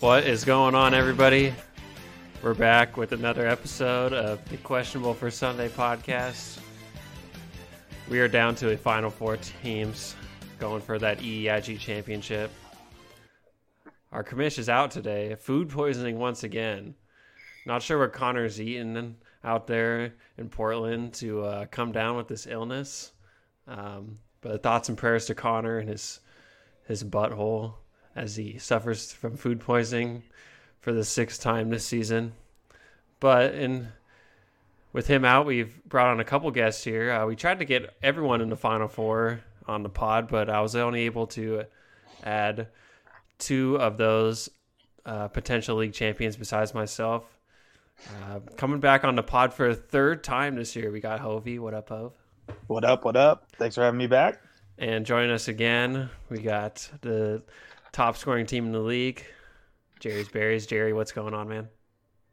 What is going on, everybody? We're back with another episode of the Questionable for Sunday podcast. We are down to a final four teams going for that EEIG championship. Our commish is out today. Food poisoning once again. Not sure what Connor's eating out there in Portland to uh, come down with this illness. Um, but thoughts and prayers to Connor and his his butthole as he suffers from food poisoning for the sixth time this season. But in with him out, we've brought on a couple guests here. Uh, we tried to get everyone in the final four on the pod, but I was only able to add two of those uh, potential league champions besides myself. Uh, coming back on the pod for a third time this year, we got Hovey. What up, Hove? What up? What up? Thanks for having me back. And joining us again, we got the top scoring team in the league, Jerry's Berries. Jerry, what's going on, man?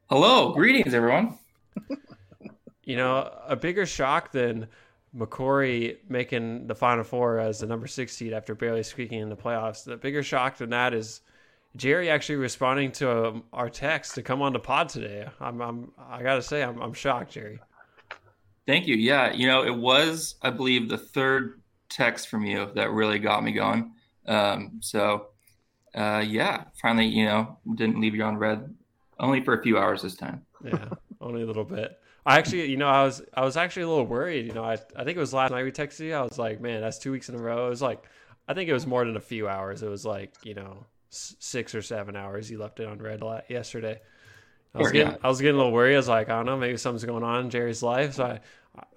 Hello, greetings, everyone. you know, a bigger shock than McCory making the Final Four as the number six seed after barely squeaking in the playoffs. The bigger shock than that is Jerry actually responding to um, our text to come on the pod today. I'm, I'm I gotta say, I'm, I'm shocked, Jerry. Thank you. Yeah, you know, it was, I believe, the third text from you that really got me going. Um, so, uh, yeah, finally, you know, didn't leave you on red, only for a few hours this time. yeah, only a little bit. I actually, you know, I was I was actually a little worried. You know, I I think it was last night we texted you. I was like, man, that's two weeks in a row. It was like, I think it was more than a few hours. It was like, you know, six or seven hours. You left it on red yesterday. I was getting I was getting a little worried. I was like, I don't know, maybe something's going on in Jerry's life. So I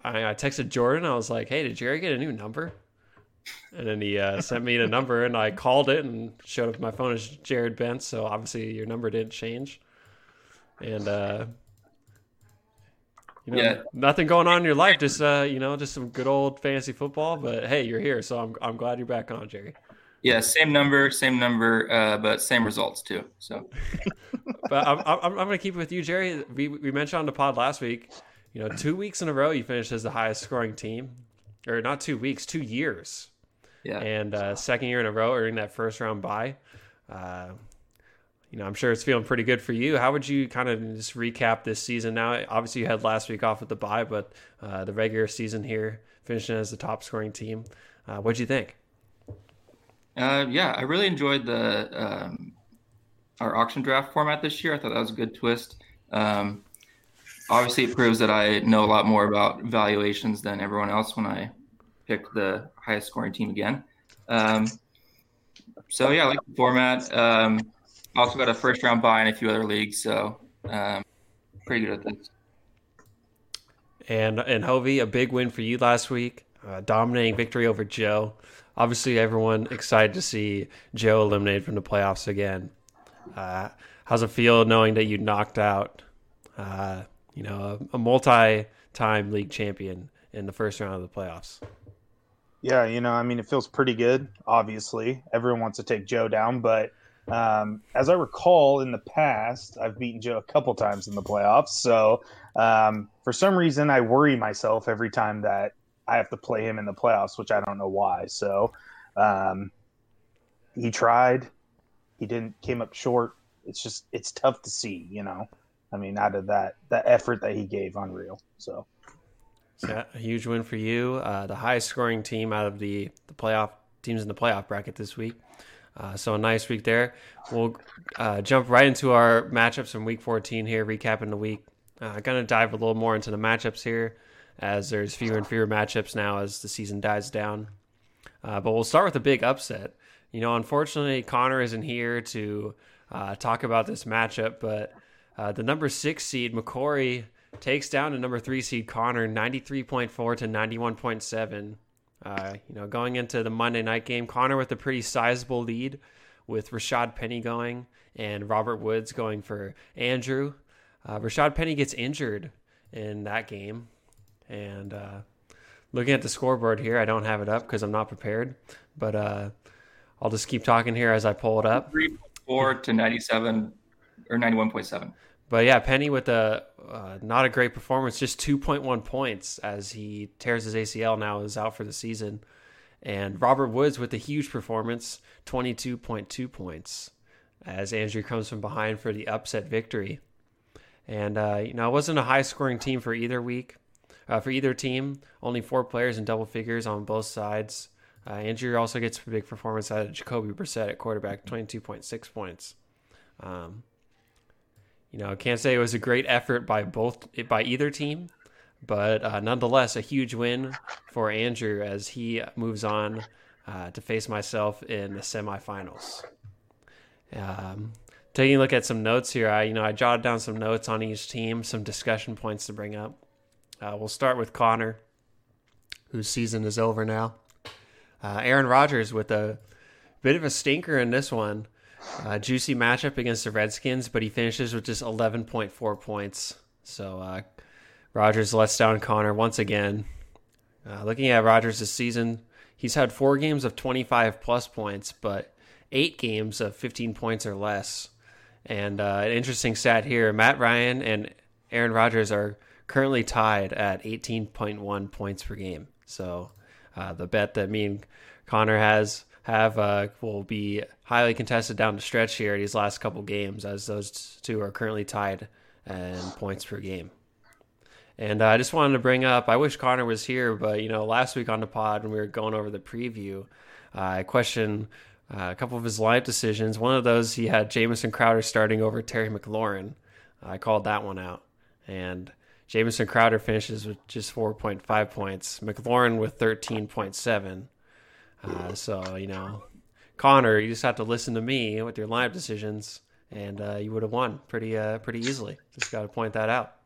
I, I texted Jordan. I was like, Hey, did Jerry get a new number? And then he uh, sent me the number, and I called it and showed up my phone as Jared Bent. So obviously your number didn't change. And uh, you know, yeah. nothing going on in your life. Just uh, you know, just some good old fantasy football. But hey, you're here, so I'm I'm glad you're back on, Jerry. Yeah, same number, same number, uh, but same results too. So, but I'm, I'm, I'm going to keep it with you, Jerry. We, we mentioned on the pod last week, you know, two weeks in a row you finished as the highest scoring team, or not two weeks, two years. Yeah. And uh, second year in a row earning that first round bye. Uh, you know, I'm sure it's feeling pretty good for you. How would you kind of just recap this season now? Obviously, you had last week off with the bye, but uh, the regular season here, finishing as the top scoring team. Uh, what'd you think? Uh, yeah, I really enjoyed the um, our auction draft format this year. I thought that was a good twist. Um, obviously, it proves that I know a lot more about valuations than everyone else when I pick the highest scoring team again. Um, so yeah, I like the format. Um, also got a first round buy in a few other leagues, so um, pretty good at this. And and Hovey, a big win for you last week, uh, dominating victory over Joe obviously everyone excited to see Joe eliminated from the playoffs again. Uh, how's it feel knowing that you knocked out, uh, you know, a, a, multi-time league champion in the first round of the playoffs? Yeah, you know, I mean, it feels pretty good. Obviously, everyone wants to take Joe down, but um, as I recall, in the past, I've beaten Joe a couple times in the playoffs. So um, for some reason, I worry myself every time that I have to play him in the playoffs, which I don't know why. So um, he tried, he didn't came up short. It's just it's tough to see, you know. I mean, out of that that effort that he gave, unreal. So. Yeah, a huge win for you. Uh, the highest scoring team out of the, the playoff teams in the playoff bracket this week. Uh, so a nice week there. We'll uh, jump right into our matchups from week 14 here, recapping the week. Uh, going to dive a little more into the matchups here as there's fewer and fewer matchups now as the season dies down. Uh, but we'll start with a big upset. You know, unfortunately, Connor isn't here to uh, talk about this matchup, but the number six seed, McCrory, takes down the number three seed, Connor, 93.4 to 91.7. Uh, you know, going into the Monday night game, Connor with a pretty sizable lead with Rashad Penny going and Robert Woods going for Andrew. Uh, Rashad Penny gets injured in that game, and uh, looking at the scoreboard here, I don't have it up because I'm not prepared. But uh, I'll just keep talking here as I pull it up. Three four to ninety seven or ninety one point seven. But yeah, Penny with a uh, not a great performance, just two point one points as he tears his ACL now is out for the season. And Robert Woods with a huge performance, twenty two point two points. as Andrew comes from behind for the upset victory. And uh, you know, it wasn't a high-scoring team for either week, uh, for either team. Only four players in double figures on both sides. Uh, Andrew also gets a big performance out of Jacoby Brissett at quarterback, 22.6 points. Um, you know, can't say it was a great effort by both by either team, but uh, nonetheless a huge win for Andrew as he moves on uh, to face myself in the semifinals. Um, taking a look at some notes here, I you know I jotted down some notes on each team, some discussion points to bring up. Uh, we'll start with Connor, whose season is over now. Uh, Aaron Rodgers with a bit of a stinker in this one. Uh, juicy matchup against the Redskins, but he finishes with just 11.4 points. So uh, Rodgers lets down Connor once again. Uh, looking at Rodgers this season, he's had four games of 25 plus points, but eight games of 15 points or less. And uh, an interesting stat here Matt Ryan and Aaron Rodgers are currently tied at 18.1 points per game. So uh, the bet that me and Connor has have uh, will be highly contested down the stretch here these last couple games, as those two are currently tied and points per game. And uh, I just wanted to bring up, I wish Connor was here, but you know, last week on the pod when we were going over the preview, uh, I questioned uh, a couple of his life decisions. One of those, he had Jamison Crowder starting over Terry McLaurin. I called that one out, and Jamison Crowder finishes with just 4.5 points. McLaurin with 13.7. Uh, so you know, Connor, you just have to listen to me with your lineup decisions, and uh, you would have won pretty uh, pretty easily. Just got to point that out.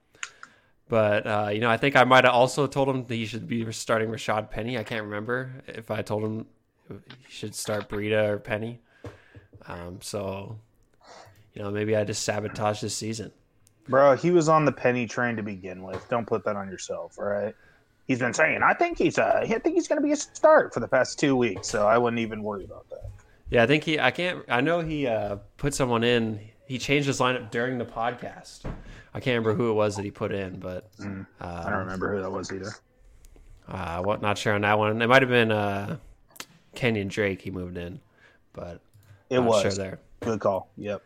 But uh, you know, I think I might have also told him that he should be starting Rashad Penny. I can't remember if I told him he should start Breida or Penny. Um, so you know, maybe I just sabotaged this season. Bro, he was on the Penny train to begin with. Don't put that on yourself, right? He's been saying, I think he's uh, I think he's going to be a start for the past two weeks, so I wouldn't even worry about that. Yeah, I think he. I can't. I know he uh, put someone in. He changed his lineup during the podcast. I can't remember who it was that he put in, but mm, I don't remember who that was either. Uh, what? Not sure on that one. It might have been uh, Kenyon Drake. He moved in, but it was sure there. Good call. Yep.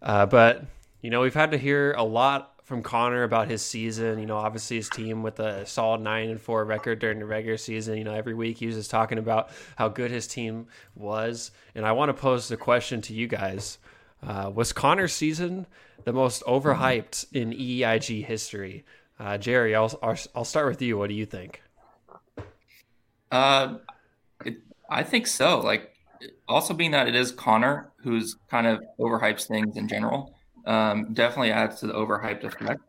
Uh, but you know, we've had to hear a lot from Connor about his season. You know, obviously his team with a solid nine and four record during the regular season. You know, every week he was just talking about how good his team was. And I want to pose the question to you guys: uh, Was Connor's season the most overhyped in EIG history? Uh, Jerry, I'll, I'll start with you. What do you think? Uh, it, I think so. Like, also being that it is Connor who's kind of overhypes things in general um, definitely adds to the overhyped effect.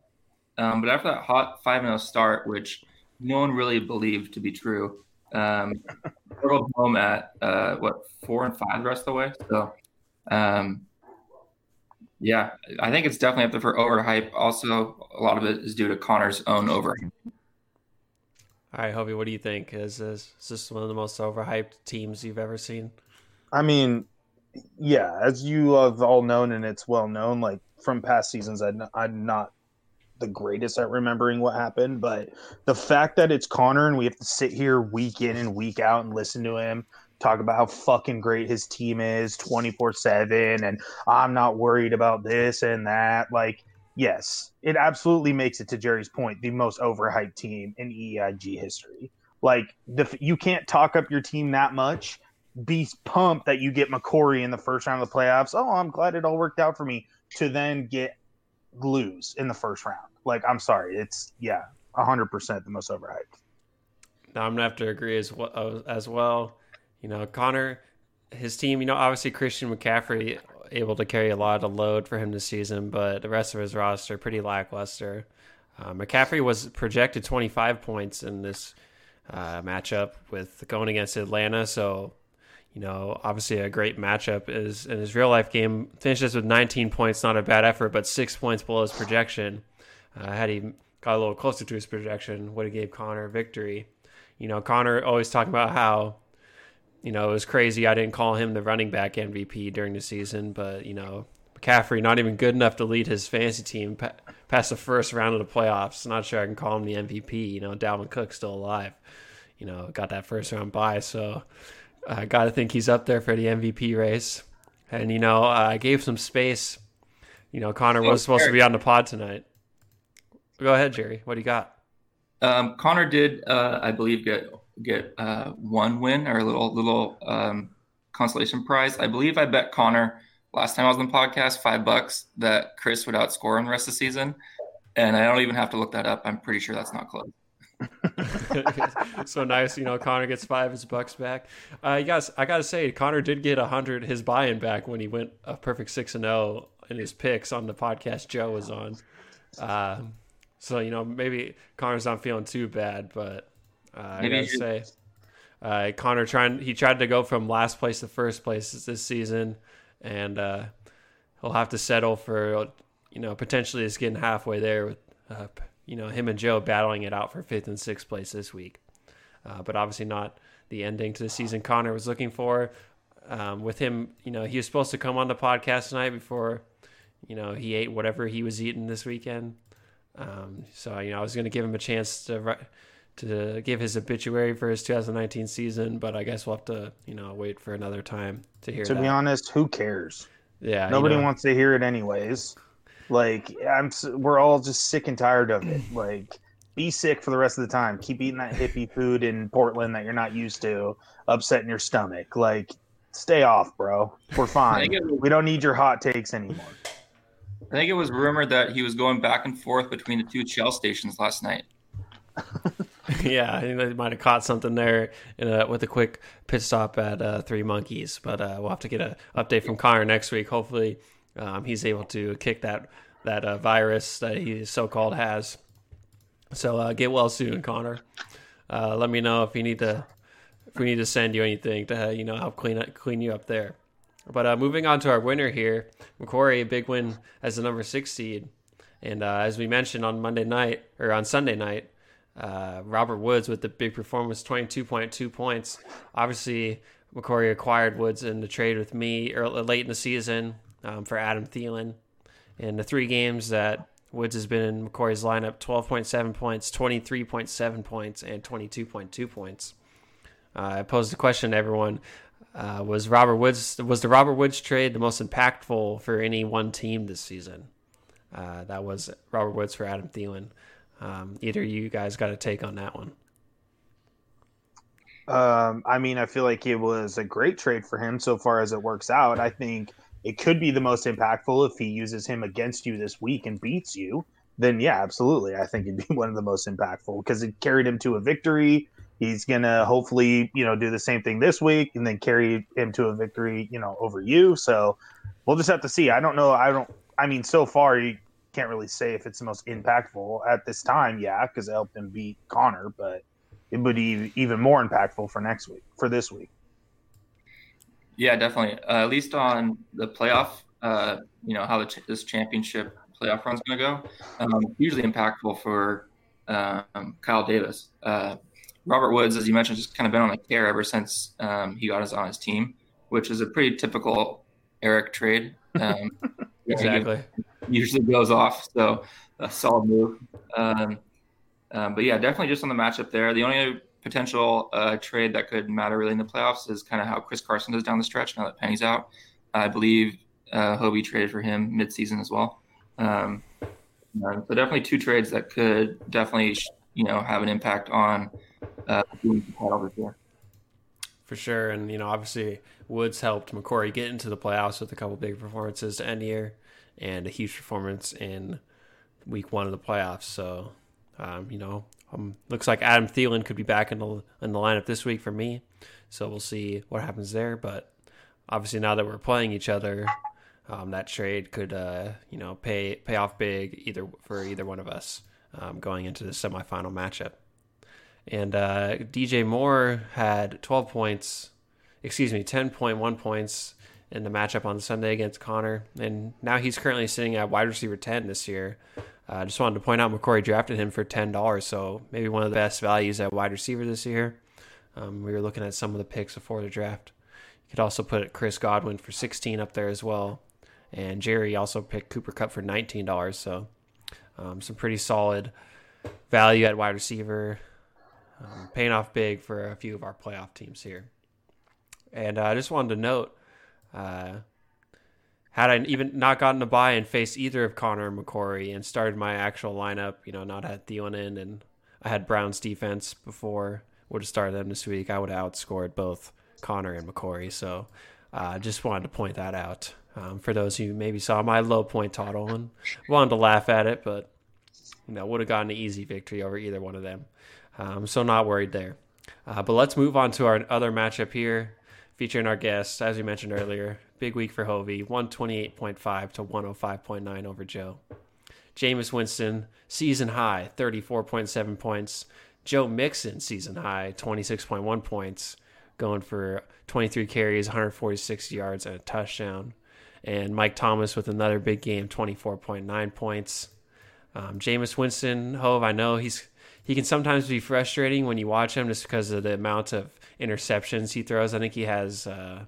Um, but after that hot 5 0 start, which no one really believed to be true, um, total home at uh, what, four and five the rest of the way. So, um, yeah, I think it's definitely up there for overhype. Also, a lot of it is due to Connor's own overhype. All right, Hovey, what do you think? Is this, is this one of the most overhyped teams you've ever seen? I mean, yeah, as you have all known, and it's well known, like from past seasons, I'm not the greatest at remembering what happened, but the fact that it's Connor and we have to sit here week in and week out and listen to him talk about how fucking great his team is 24 7 and I'm not worried about this and that. Like, yes, it absolutely makes it to Jerry's point the most overhyped team in EIG history. Like, the, you can't talk up your team that much be pumped that you get McCory in the first round of the playoffs. Oh, I'm glad it all worked out for me. To then get lose in the first round. Like, I'm sorry, it's yeah, hundred percent the most overhyped. Now I'm gonna have to agree as well. As well, you know, Connor, his team. You know, obviously Christian McCaffrey able to carry a lot of load for him this season, but the rest of his roster pretty lackluster. Uh, McCaffrey was projected 25 points in this uh, matchup with going against Atlanta, so you know, obviously a great matchup is in his real life game. Finishes with 19 points, not a bad effort, but six points below his projection. Uh, had he got a little closer to his projection, would have gave Connor victory. You know, Connor always talking about how, you know, it was crazy. I didn't call him the running back MVP during the season, but you know, McCaffrey not even good enough to lead his fantasy team past the first round of the playoffs. Not sure I can call him the MVP. You know, Dalvin Cook still alive. You know, got that first round bye, so I got to think he's up there for the MVP race. And you know, I gave some space. You know, Connor was supposed to be on the pod tonight. Go ahead, Jerry. What do you got? Um, Connor did, uh, I believe, get get uh, one win or a little little um, consolation prize. I believe I bet Connor last time I was on the podcast five bucks that Chris would outscore him the rest of the season, and I don't even have to look that up. I'm pretty sure that's not close. so nice, you know. Connor gets five his bucks back. Uh, you guys, I gotta say, Connor did get a hundred his buy-in back when he went a perfect six and zero oh in his picks on the podcast Joe was on. Uh, so you know, maybe Connor's not feeling too bad, but uh, I gotta say, uh, Connor trying he tried to go from last place to first place this season, and uh, he'll have to settle for you know potentially just getting halfway there with uh, you know him and Joe battling it out for fifth and sixth place this week, uh, but obviously not the ending to the season Connor was looking for. Um, with him, you know, he was supposed to come on the podcast tonight before, you know, he ate whatever he was eating this weekend. Um, so you know, I was going to give him a chance to to give his obituary for his 2019 season, but I guess we'll have to you know wait for another time to hear. It. To that. be honest, who cares? Yeah, nobody you know. wants to hear it anyways. Like I'm, we're all just sick and tired of it. Like, be sick for the rest of the time. Keep eating that hippie food in Portland that you're not used to, upsetting your stomach. Like, stay off, bro. We're fine. we don't need your hot takes anymore. I think it was rumored that he was going back and forth between the two Shell stations last night. yeah, I think they might have caught something there a, with a quick pit stop at uh, Three Monkeys. But uh, we'll have to get an update from Connor next week. Hopefully, um, he's able to kick that that uh, virus that he so called has. So uh, get well soon, Connor. Uh, let me know if you need to if we need to send you anything to you know help clean clean you up there. But uh, moving on to our winner here, Macquarie, a big win as the number six seed. And uh, as we mentioned on Monday night or on Sunday night, uh, Robert Woods with the big performance, 22.2 points. Obviously, Macquarie acquired Woods in the trade with me early, late in the season um, for Adam Thielen. In the three games that Woods has been in Macquarie's lineup, 12.7 points, 23.7 points, and 22.2 points. Uh, I posed a question to everyone uh, was Robert Woods was the Robert Woods trade the most impactful for any one team this season? Uh, that was Robert Woods for Adam Thielen. Um, either you guys got a take on that one? Um, I mean, I feel like it was a great trade for him so far as it works out. I think it could be the most impactful if he uses him against you this week and beats you. Then yeah, absolutely. I think it'd be one of the most impactful because it carried him to a victory he's gonna hopefully you know do the same thing this week and then carry him to a victory you know over you so we'll just have to see i don't know i don't i mean so far you can't really say if it's the most impactful at this time yeah because it helped him beat connor but it would be even more impactful for next week for this week yeah definitely uh, at least on the playoff uh, you know how the ch- this championship playoff run's going to go um, hugely impactful for um, kyle davis uh, Robert Woods, as you mentioned, just kind of been on the care ever since um, he got us on his team, which is a pretty typical Erik trade. Um, exactly. Usually goes off, so a solid move. Um, um, but yeah, definitely just on the matchup there. The only potential uh, trade that could matter really in the playoffs is kind of how Chris Carson does down the stretch now that Penny's out. I believe uh, Hovey traded for him midseason as well. Um, uh, so definitely two trades that could definitely you know have an impact on uh, For sure, and you know, obviously Woods helped Macquarie get into the playoffs with a couple big performances to end the year, and a huge performance in week one of the playoffs. So, um, you know, um, looks like Adam Thielen could be back in the in the lineup this week for me. So we'll see what happens there. But obviously, now that we're playing each other, um, that trade could uh, you know pay pay off big either for either one of us um, going into the semifinal matchup. And uh, DJ Moore had 12 points, excuse me, 10.1 points in the matchup on Sunday against Connor. And now he's currently sitting at wide receiver 10 this year. I uh, just wanted to point out Macquarie drafted him for $10, so maybe one of the best values at wide receiver this year. Um, we were looking at some of the picks before the draft. You could also put Chris Godwin for 16 up there as well. And Jerry also picked Cooper Kupp for $19, so um, some pretty solid value at wide receiver um, paying off big for a few of our playoff teams here. And uh, I just wanted to note, uh, had I even not gotten a bye and faced either of Connor and McCory and started my actual lineup, you know, not had Thielen in and I had Brown's defense before, would have started them this week, I would have outscored both Connor and McCory. So I uh, just wanted to point that out um, for those who maybe saw my low point total and wanted to laugh at it, but you know, would have gotten an easy victory over either one of them. Um, so not worried there. Uh, but let's move on to our other matchup here, featuring our guest, as we mentioned earlier, Big week for Hovey, 128.5 to 105.9 over Joe. Jameis Winston, season high, 34.7 points. Joe Mixon, season high, 26.1 points, going for 23 carries, 146 yards, and a touchdown. And Mike Thomas with another big game, 24.9 points. Um, Jameis Winston, Hove, I know he's he can sometimes be frustrating when you watch him just because of the amount of interceptions he throws. I think he has uh,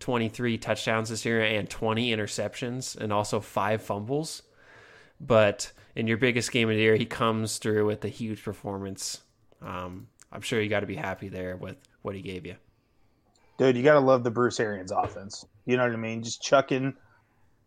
23 touchdowns this year and 20 interceptions and also five fumbles. But in your biggest game of the year, he comes through with a huge performance. Um, I'm sure you got to be happy there with what he gave you. Dude, you got to love the Bruce Arians offense. You know what I mean? Just chucking,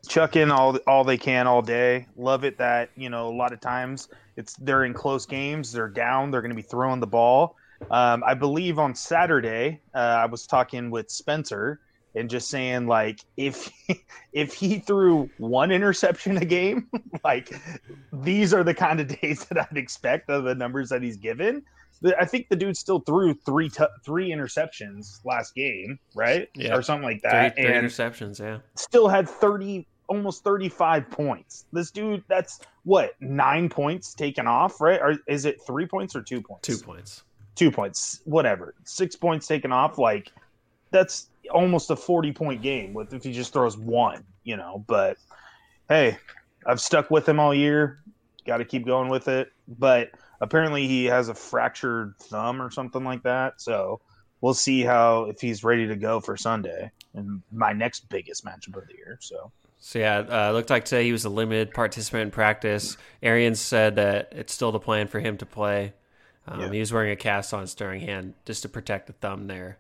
chucking all all they can all day. Love it that you know a lot of times it's they're in close games, they're down, they're going to be throwing the ball. Um, I believe on Saturday, uh, I was talking with Spencer, and just saying like if if he threw one interception a game, like these are the kind of days that I'd expect of the numbers that he's given. I think the dude still threw three t- three interceptions last game, right? Yeah. Or something like that. 30, 30 and interceptions, yeah. Still had 30 almost 35 points. This dude that's what, 9 points taken off, right? Or is it 3 points or 2 points? 2 points. 2 points, whatever. 6 points taken off like that's almost a 40 point game with if he just throws one, you know. But hey, I've stuck with him all year. Got to keep going with it. But apparently he has a fractured thumb or something like that. So we'll see how if he's ready to go for Sunday and my next biggest matchup of the year. So. So yeah, uh, looked like today he was a limited participant in practice. Arians said that it's still the plan for him to play. Um, yeah. He was wearing a cast on stirring hand just to protect the thumb there.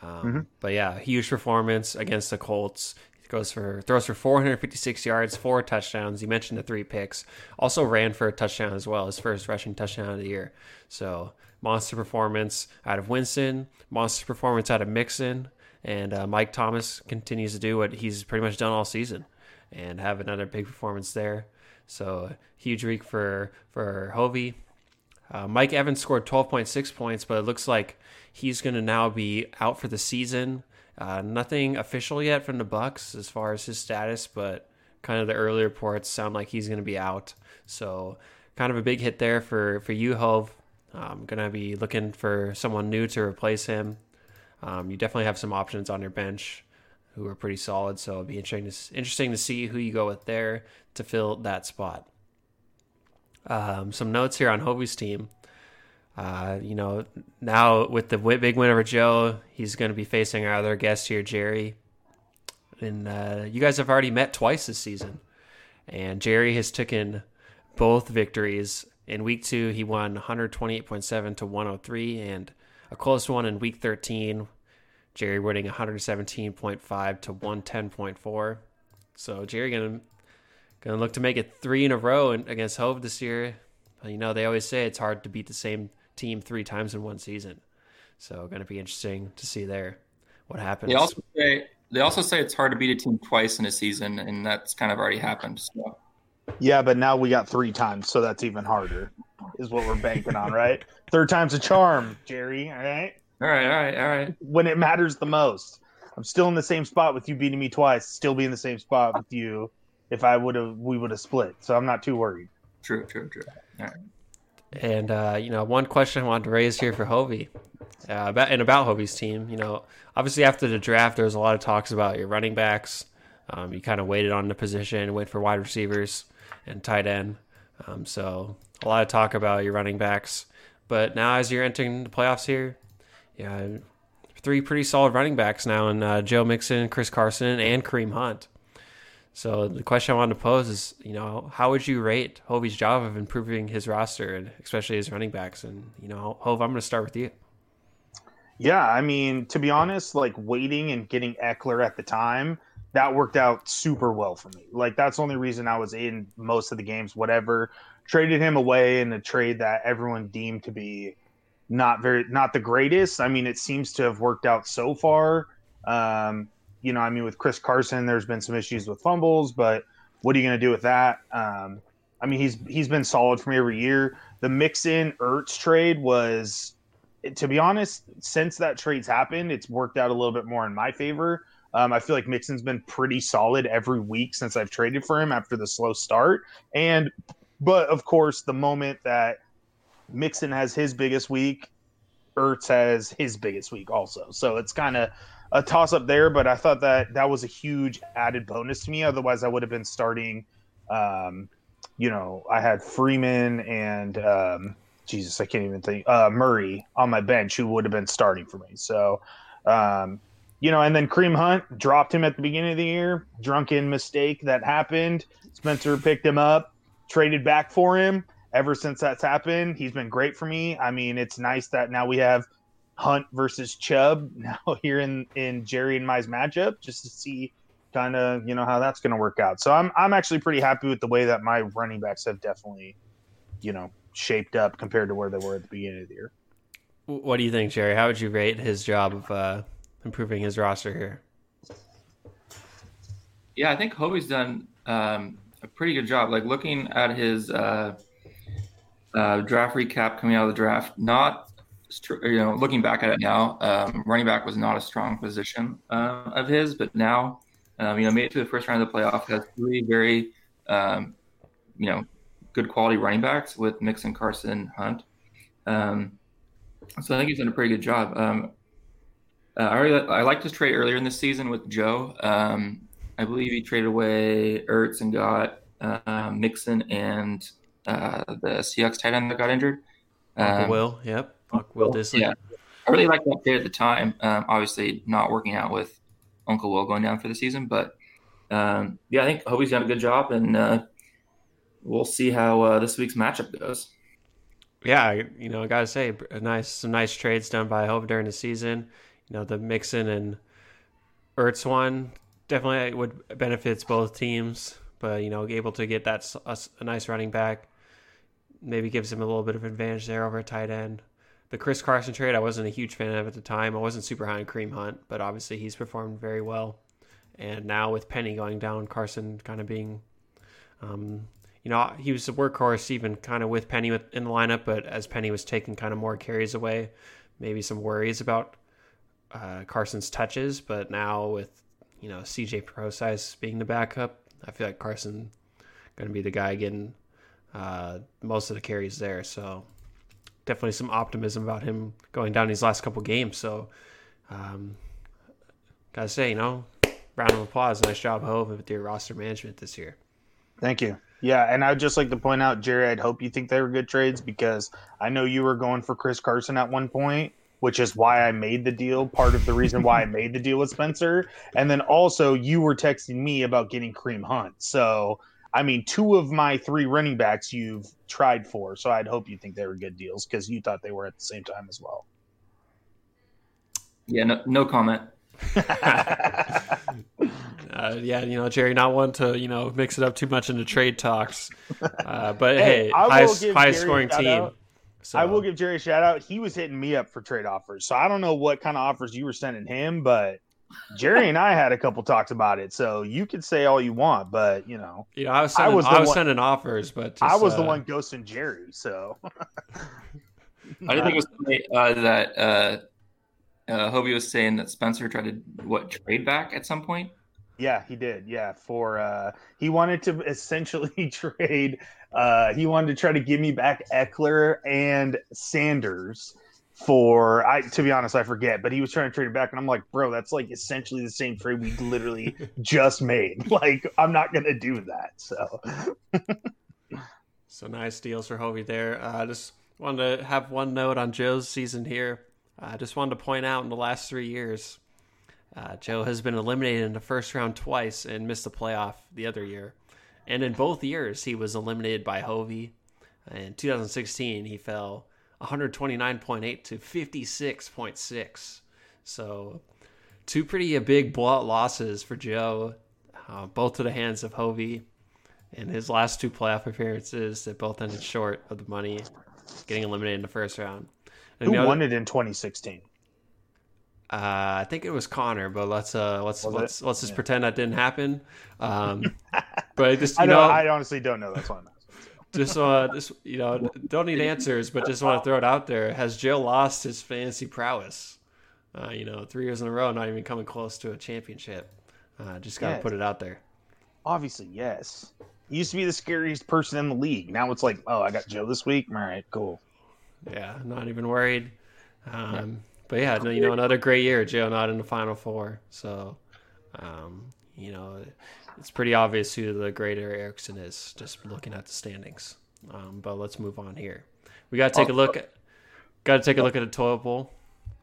Um, mm-hmm. But yeah, huge performance against the Colts. He goes for throws for 456 yards, four touchdowns. You mentioned the three picks. Also ran for a touchdown as well, his first rushing touchdown of the year. So monster performance out of Winston, monster performance out of Mixon, and uh, Mike Thomas continues to do what he's pretty much done all season, and have another big performance there. So huge week for for Hovey. Uh, Mike Evans scored 12.6 points, but it looks like he's going to now be out for the season. Uh, nothing official yet from the Bucs as far as his status, but kind of the early reports sound like he's going to be out. So kind of a big hit there for for you, Hove. I'm going to be looking for someone new to replace him. Um, you definitely have some options on your bench who are pretty solid, so it'll be interesting to, interesting to see who you go with there to fill that spot. Um, some notes here on Hovey's team. Uh, you know, now with the big win over Joe, he's going to be facing our other guest here, Jerry. And uh, you guys have already met twice this season. And Jerry has taken both victories. In week two, he won 128.7 to 103, and a close one in week 13, Jerry winning 117.5 to 110.4. So Jerry going to Going to look to make it three in a row against Hove this year. You know, they always say it's hard to beat the same team three times in one season. So, going to be interesting to see there what happens. They also say they also say it's hard to beat a team twice in a season, and that's kind of already happened. So. Yeah, but now we got three times, so that's even harder. Is what we're banking on, right? Third time's a charm, Jerry. All right. All right. All right. All right. When it matters the most, I'm still in the same spot with you beating me twice. Still be in the same spot with you if I would have we would have split. So I'm not too worried. True, true, true. All right. And uh, you know, one question I wanted to raise here for Hovey, uh, about and about Hovey's team. You know, obviously after the draft, there was a lot of talks about your running backs. Um, you kind of waited on the position, wait for wide receivers and tight end. Um, so a lot of talk about your running backs. But now, as you're entering the playoffs here, yeah, three pretty solid running backs now in uh, Joe Mixon, Chris Carson, and Kareem Hunt. So the question I wanted to pose is, you know, how would you rate Hovey's job of improving his roster and especially his running backs? And you know, Hove, I'm going to start with you. Yeah, I mean, to be honest, like waiting and getting Ekeler at the time that worked out super well for me. Like that's the only reason I was in most of the games. Whatever traded him away in a trade that everyone deemed to be not very not the greatest. I mean, it seems to have worked out so far. Um, you know, I mean, with Chris Carson, there's been some issues with fumbles, but what are you going to do with that? Um, I mean, he's he's been solid for me every year. The Mixon Ertz trade was, to be honest, since that trade's happened, it's worked out a little bit more in my favor. Um, I feel like Mixon's been pretty solid every week since I've traded for him after the slow start. And, but of course, the moment that Mixon has his biggest week, Ertz has his biggest week also. So it's kind of a toss up there. But I thought that that was a huge added bonus to me. Otherwise, I would have been starting. Um, you know, I had Freeman and um, Jesus, I can't even think uh, Murray on my bench who would have been starting for me. So, um, you know, and then Kareem Hunt dropped him at the beginning of the year. Drunken mistake that happened. Spencer picked him up, traded back for him. Ever since that's happened, he's been great for me. I mean, it's nice that now we have Hunt versus Chubb now here in in Jerry and my's matchup, just to see kind of you know how that's going to work out. So I'm I'm actually pretty happy with the way that my running backs have definitely, you know, shaped up compared to where they were at the beginning of the year. What do you think, Jerry? How would you rate his job of uh, improving his roster here? Yeah, I think Hovey's done um, a pretty good job. Like looking at his uh, uh, draft recap coming out of the draft, not you know looking back at it now, um, running back was not a strong position uh, of his, but now um, you know made it to the first round of the playoff. Has three very um, you know good quality running backs with Mixon, Carson, Hunt. Um, so I think he's done a pretty good job. Um, uh, I, really, I liked his trade earlier in the season with Joe. Um, I believe he traded away Ertz and got uh, Mixon and uh, the Seahawks tight end that got injured. Um, Will, yep. Uncle Will Dissly. Yeah. I really liked that trade at the time. Um, obviously, not working out with Uncle Will going down for the season, but um, yeah, I think Hovey's done a good job, and uh, we'll see how uh, this week's matchup goes. Yeah, you know, I gotta say, a nice some nice trades done by Hove during the season. You know, the Mixon and Ertz one definitely would benefits both teams, but you know, able to get that a, a nice running back maybe gives him a little bit of advantage there over a tight end. The Chris Carson trade, I wasn't a huge fan of at the time. I wasn't super high on Kareem Hunt, but obviously he's performed very well. And now with Penny going down, Carson kind of being um, you know, he was a workhorse even kind of with Penny in the lineup, but as Penny was taking kind of more carries away, maybe some worries about uh, Carson's touches. But now with you know CJ Prosise being the backup, I feel like Carson going to be the guy getting uh, most of the carries there. So definitely some optimism about him going down these last couple games. So um, gotta say, you know, round of applause, nice job, Hove, with your roster management this year. Thank you. Yeah, and I'd just like to point out, Jerry, I'd hope you think they were good trades because I know you were going for Chris Carson at one point, which is why I made the deal. Part of the reason why I made the deal with Spencer. And then also you were texting me about getting Kareem Hunt. So I mean, two of my three running backs you've tried for. So I'd hope you think they were good deals because you thought they were at the same time as well. Yeah, no, no comment. Uh, yeah, you know, Jerry, not one to you know mix it up too much into trade talks. Uh, but hey, hey highest, highest scoring team. So. I will give Jerry a shout out. He was hitting me up for trade offers, so I don't know what kind of offers you were sending him, but Jerry and I had a couple talks about it. So you can say all you want, but you know, you know, I was sending, I was, I was one, sending offers, but just, I was uh, the one ghosting Jerry. So I didn't think it was funny, uh, that uh, uh, Hovey was saying that Spencer tried to what trade back at some point. Yeah, he did. Yeah, for uh he wanted to essentially trade uh he wanted to try to give me back Ekeler and Sanders for I to be honest, I forget, but he was trying to trade it back and I'm like, bro, that's like essentially the same trade we literally just made. Like, I'm not gonna do that. So So nice deals for Hovey there. I uh, just wanted to have one note on Joe's season here. I uh, just wanted to point out in the last three years, uh, Joe has been eliminated in the first round twice and missed the playoff the other year. And in both years, he was eliminated by Hovey. In 2016, he fell 129.8 to 56.6. So, two pretty big blowout losses for Joe uh, both to the hands of Hovey in his last two playoff appearances that both ended short of the money, getting eliminated in the first round. And Who won it in 2016? Uh, I think it was Connor, but let's uh let's was let's it? let's just yeah. pretend that didn't happen. Um, but just you I know, I honestly don't know. That's why I'm asking. Just uh, just you know, don't need answers, but just want to throw it out there. Has Joe lost his fantasy prowess? Uh, you know, three years in a row, not even coming close to a championship. Uh, just gotta yes. put it out there. Obviously, yes. He used to be the scariest person in the league. Now it's like, oh, I got Joe this week. All right, cool. Yeah, not even worried. Um, but yeah, you know, another great year. Joe not in the final four. So, um, you know, it's pretty obvious who the greater Erickson is just looking at the standings. Um, but let's move on here. We got to take a look at got to take a look at a toilet bowl.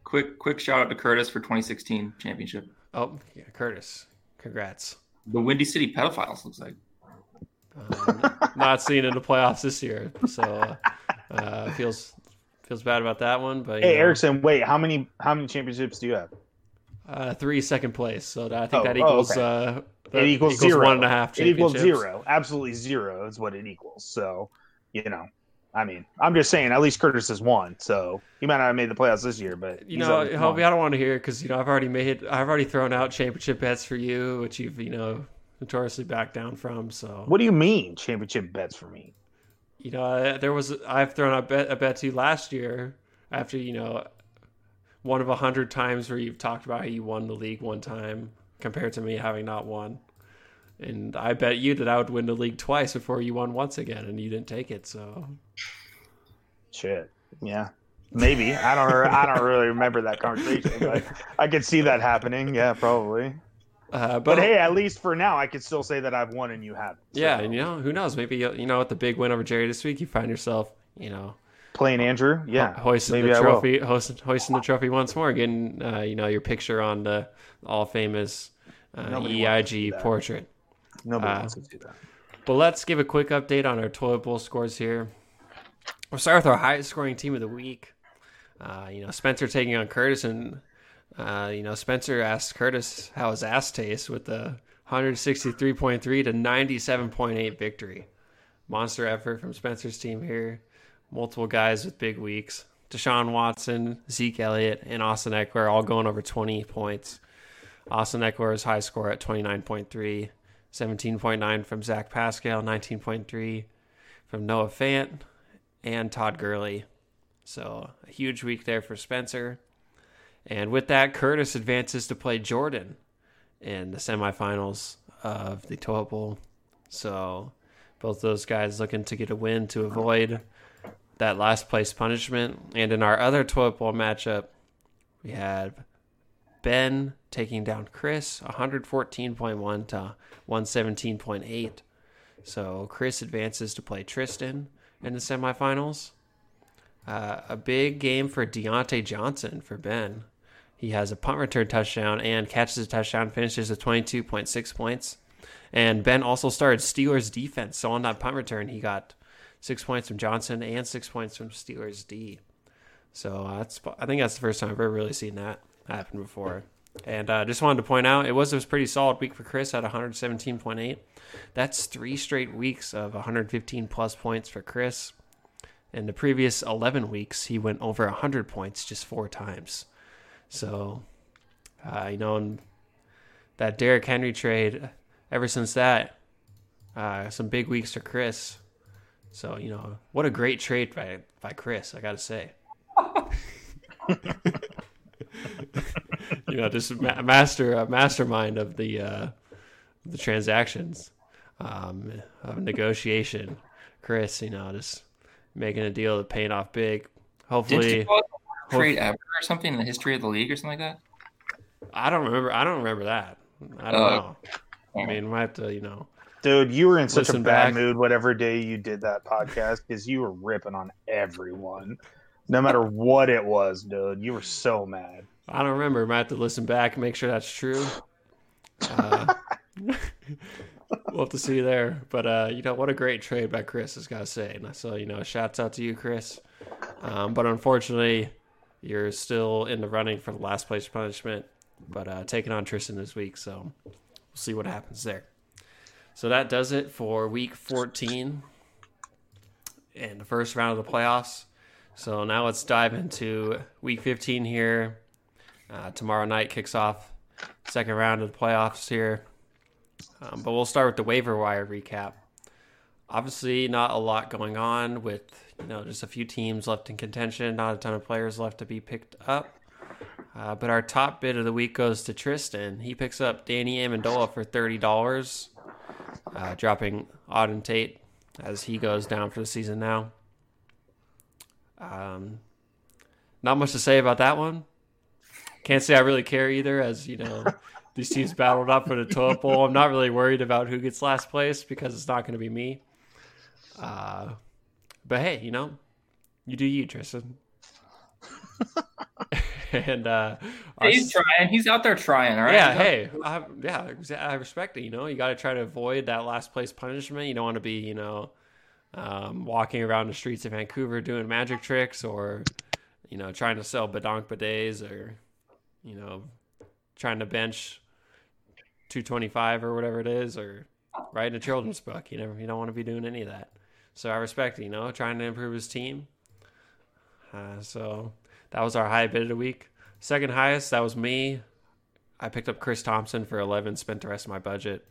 Quick, quick shout out to Curtis for 2016 championship. Oh, yeah, Curtis, congrats. The Windy City pedophiles looks like. Um, not seen in the playoffs this year, so uh, uh, feels feels bad about that one. But hey, know, Erickson, wait, how many how many championships do you have? Uh, three second place. So that, I think oh, that equals. Oh, okay. It equals, equals zero. One and a half. It equals zero. Absolutely zero is what it equals. So, you know, I mean, I'm just saying. At least Curtis has won, so he might not have made the playoffs this year, but you know, Hovey, I don't want to hear because you know I've already made, I've already thrown out championship bets for you, which you've you know notoriously backed down from. So, what do you mean championship bets for me? You know, there was I've thrown out bet, a bet to you last year after you know one of a hundred times where you've talked about how you won the league one time compared to me having not won. And I bet you that I would win the league twice before you won once again, and you didn't take it. So, shit, yeah, maybe I don't. I don't really remember that conversation, but I could see that happening. Yeah, probably. Uh, but, but, hey, at least for now, I could still say that I've won and you haven't. So. Yeah, and you know, who knows? Maybe you know, with the big win over Jerry this week, you find yourself, you know, playing Andrew. Yeah, hoisting maybe the trophy, hoisting, hoisting the trophy once more, getting uh, you know your picture on the all famous uh, EIG portrait. Nobody uh, wants to do that. But let's give a quick update on our toilet bowl scores here. We'll start with our highest scoring team of the week. Uh, you know, Spencer taking on Curtis, and uh, you know, Spencer asked Curtis how his ass tastes with the 163.3 to 97.8 victory. Monster effort from Spencer's team here. Multiple guys with big weeks. Deshaun Watson, Zeke Elliott, and Austin Ekeler all going over 20 points. Austin Ekeler's high score at 29.3. 17.9 from Zach Pascal, 19.3 from Noah Fant, and Todd Gurley. So a huge week there for Spencer. And with that, Curtis advances to play Jordan in the semifinals of the Toilet Bowl. So both those guys looking to get a win to avoid that last place punishment. And in our other Toilet Bowl matchup, we have Ben taking down Chris 114.1 to 117.8. So Chris advances to play Tristan in the semifinals. Uh, a big game for Diontae Johnson for Ben. He has a punt return touchdown and catches a touchdown, finishes with 22.6 points. And Ben also started Steelers defense. So on that punt return, he got six points from Johnson and six points from Steelers D. So that's I think that's the first time I've ever really seen that happened before. And uh, just wanted to point out it was a pretty solid week for Chris at 117.8. That's three straight weeks of 115 plus points for Chris. In the previous 11 weeks, he went over 100 points just four times. So, uh, you know, that Derrick Henry trade, ever since that, uh, some big weeks for Chris. So, you know, what a great trade by, by Chris, I got to say. you know, just ma- master uh, mastermind of the uh, the transactions um, of negotiation. Chris, you know, just making a deal that paying off big. Hopefully, trade ever or something in the history of the league or something like that. I don't remember. I don't remember that. I don't uh, know. I mean, we have to, you know. Dude, you were in such a bad back. mood whatever day you did that podcast because you were ripping on everyone, no matter what it was, dude. You were so mad. I don't remember. Might have to listen back and make sure that's true. Uh, we'll have to see there. But uh, you know, what a great trade by Chris, has got to say. So you know, shouts out to you, Chris. Um, but unfortunately, you're still in the running for the last place punishment. But uh, taking on Tristan this week, so we'll see what happens there. So that does it for week 14 and the first round of the playoffs. So now let's dive into week 15 here. Uh, tomorrow night kicks off second round of the playoffs here. Um, but we'll start with the waiver wire recap. Obviously, not a lot going on with you know just a few teams left in contention, not a ton of players left to be picked up. Uh, but our top bid of the week goes to Tristan. He picks up Danny Amendola for thirty dollars, uh, dropping Auden Tate as he goes down for the season now. Um, not much to say about that one. Can't say I really care either, as you know, these teams battled up for the toilet bowl. I'm not really worried about who gets last place because it's not going to be me. Uh, but hey, you know, you do you, Tristan. and uh, he's trying. He's out there trying. All right. Yeah. Hey. I, yeah. I respect it. You know, you got to try to avoid that last place punishment. You don't want to be, you know, um, walking around the streets of Vancouver doing magic tricks or, you know, trying to sell badonk bidets or, you know, trying to bench 225 or whatever it is or writing a children's book. You never, you don't want to be doing any of that. So I respect, you know, trying to improve his team. Uh, so that was our high bid of the week. Second highest, that was me. I picked up Chris Thompson for 11, spent the rest of my budget.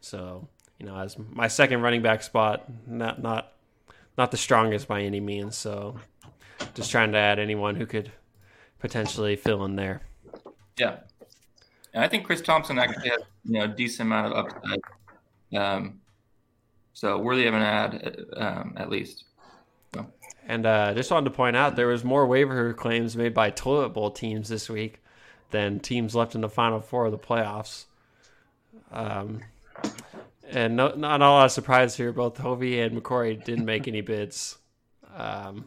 So, you know, as my second running back spot, not not not the strongest by any means. So, just trying to add anyone who could potentially fill in there. Yeah, and I think Chris Thompson actually has you know a decent amount of upside. Um, so worthy of an ad, um, at least. So. And uh, just wanted to point out there was more waiver claims made by toilet bowl teams this week than teams left in the final four of the playoffs. Um, and no, not a lot of surprise here. Both Hovey and McCory didn't make any bids. Um,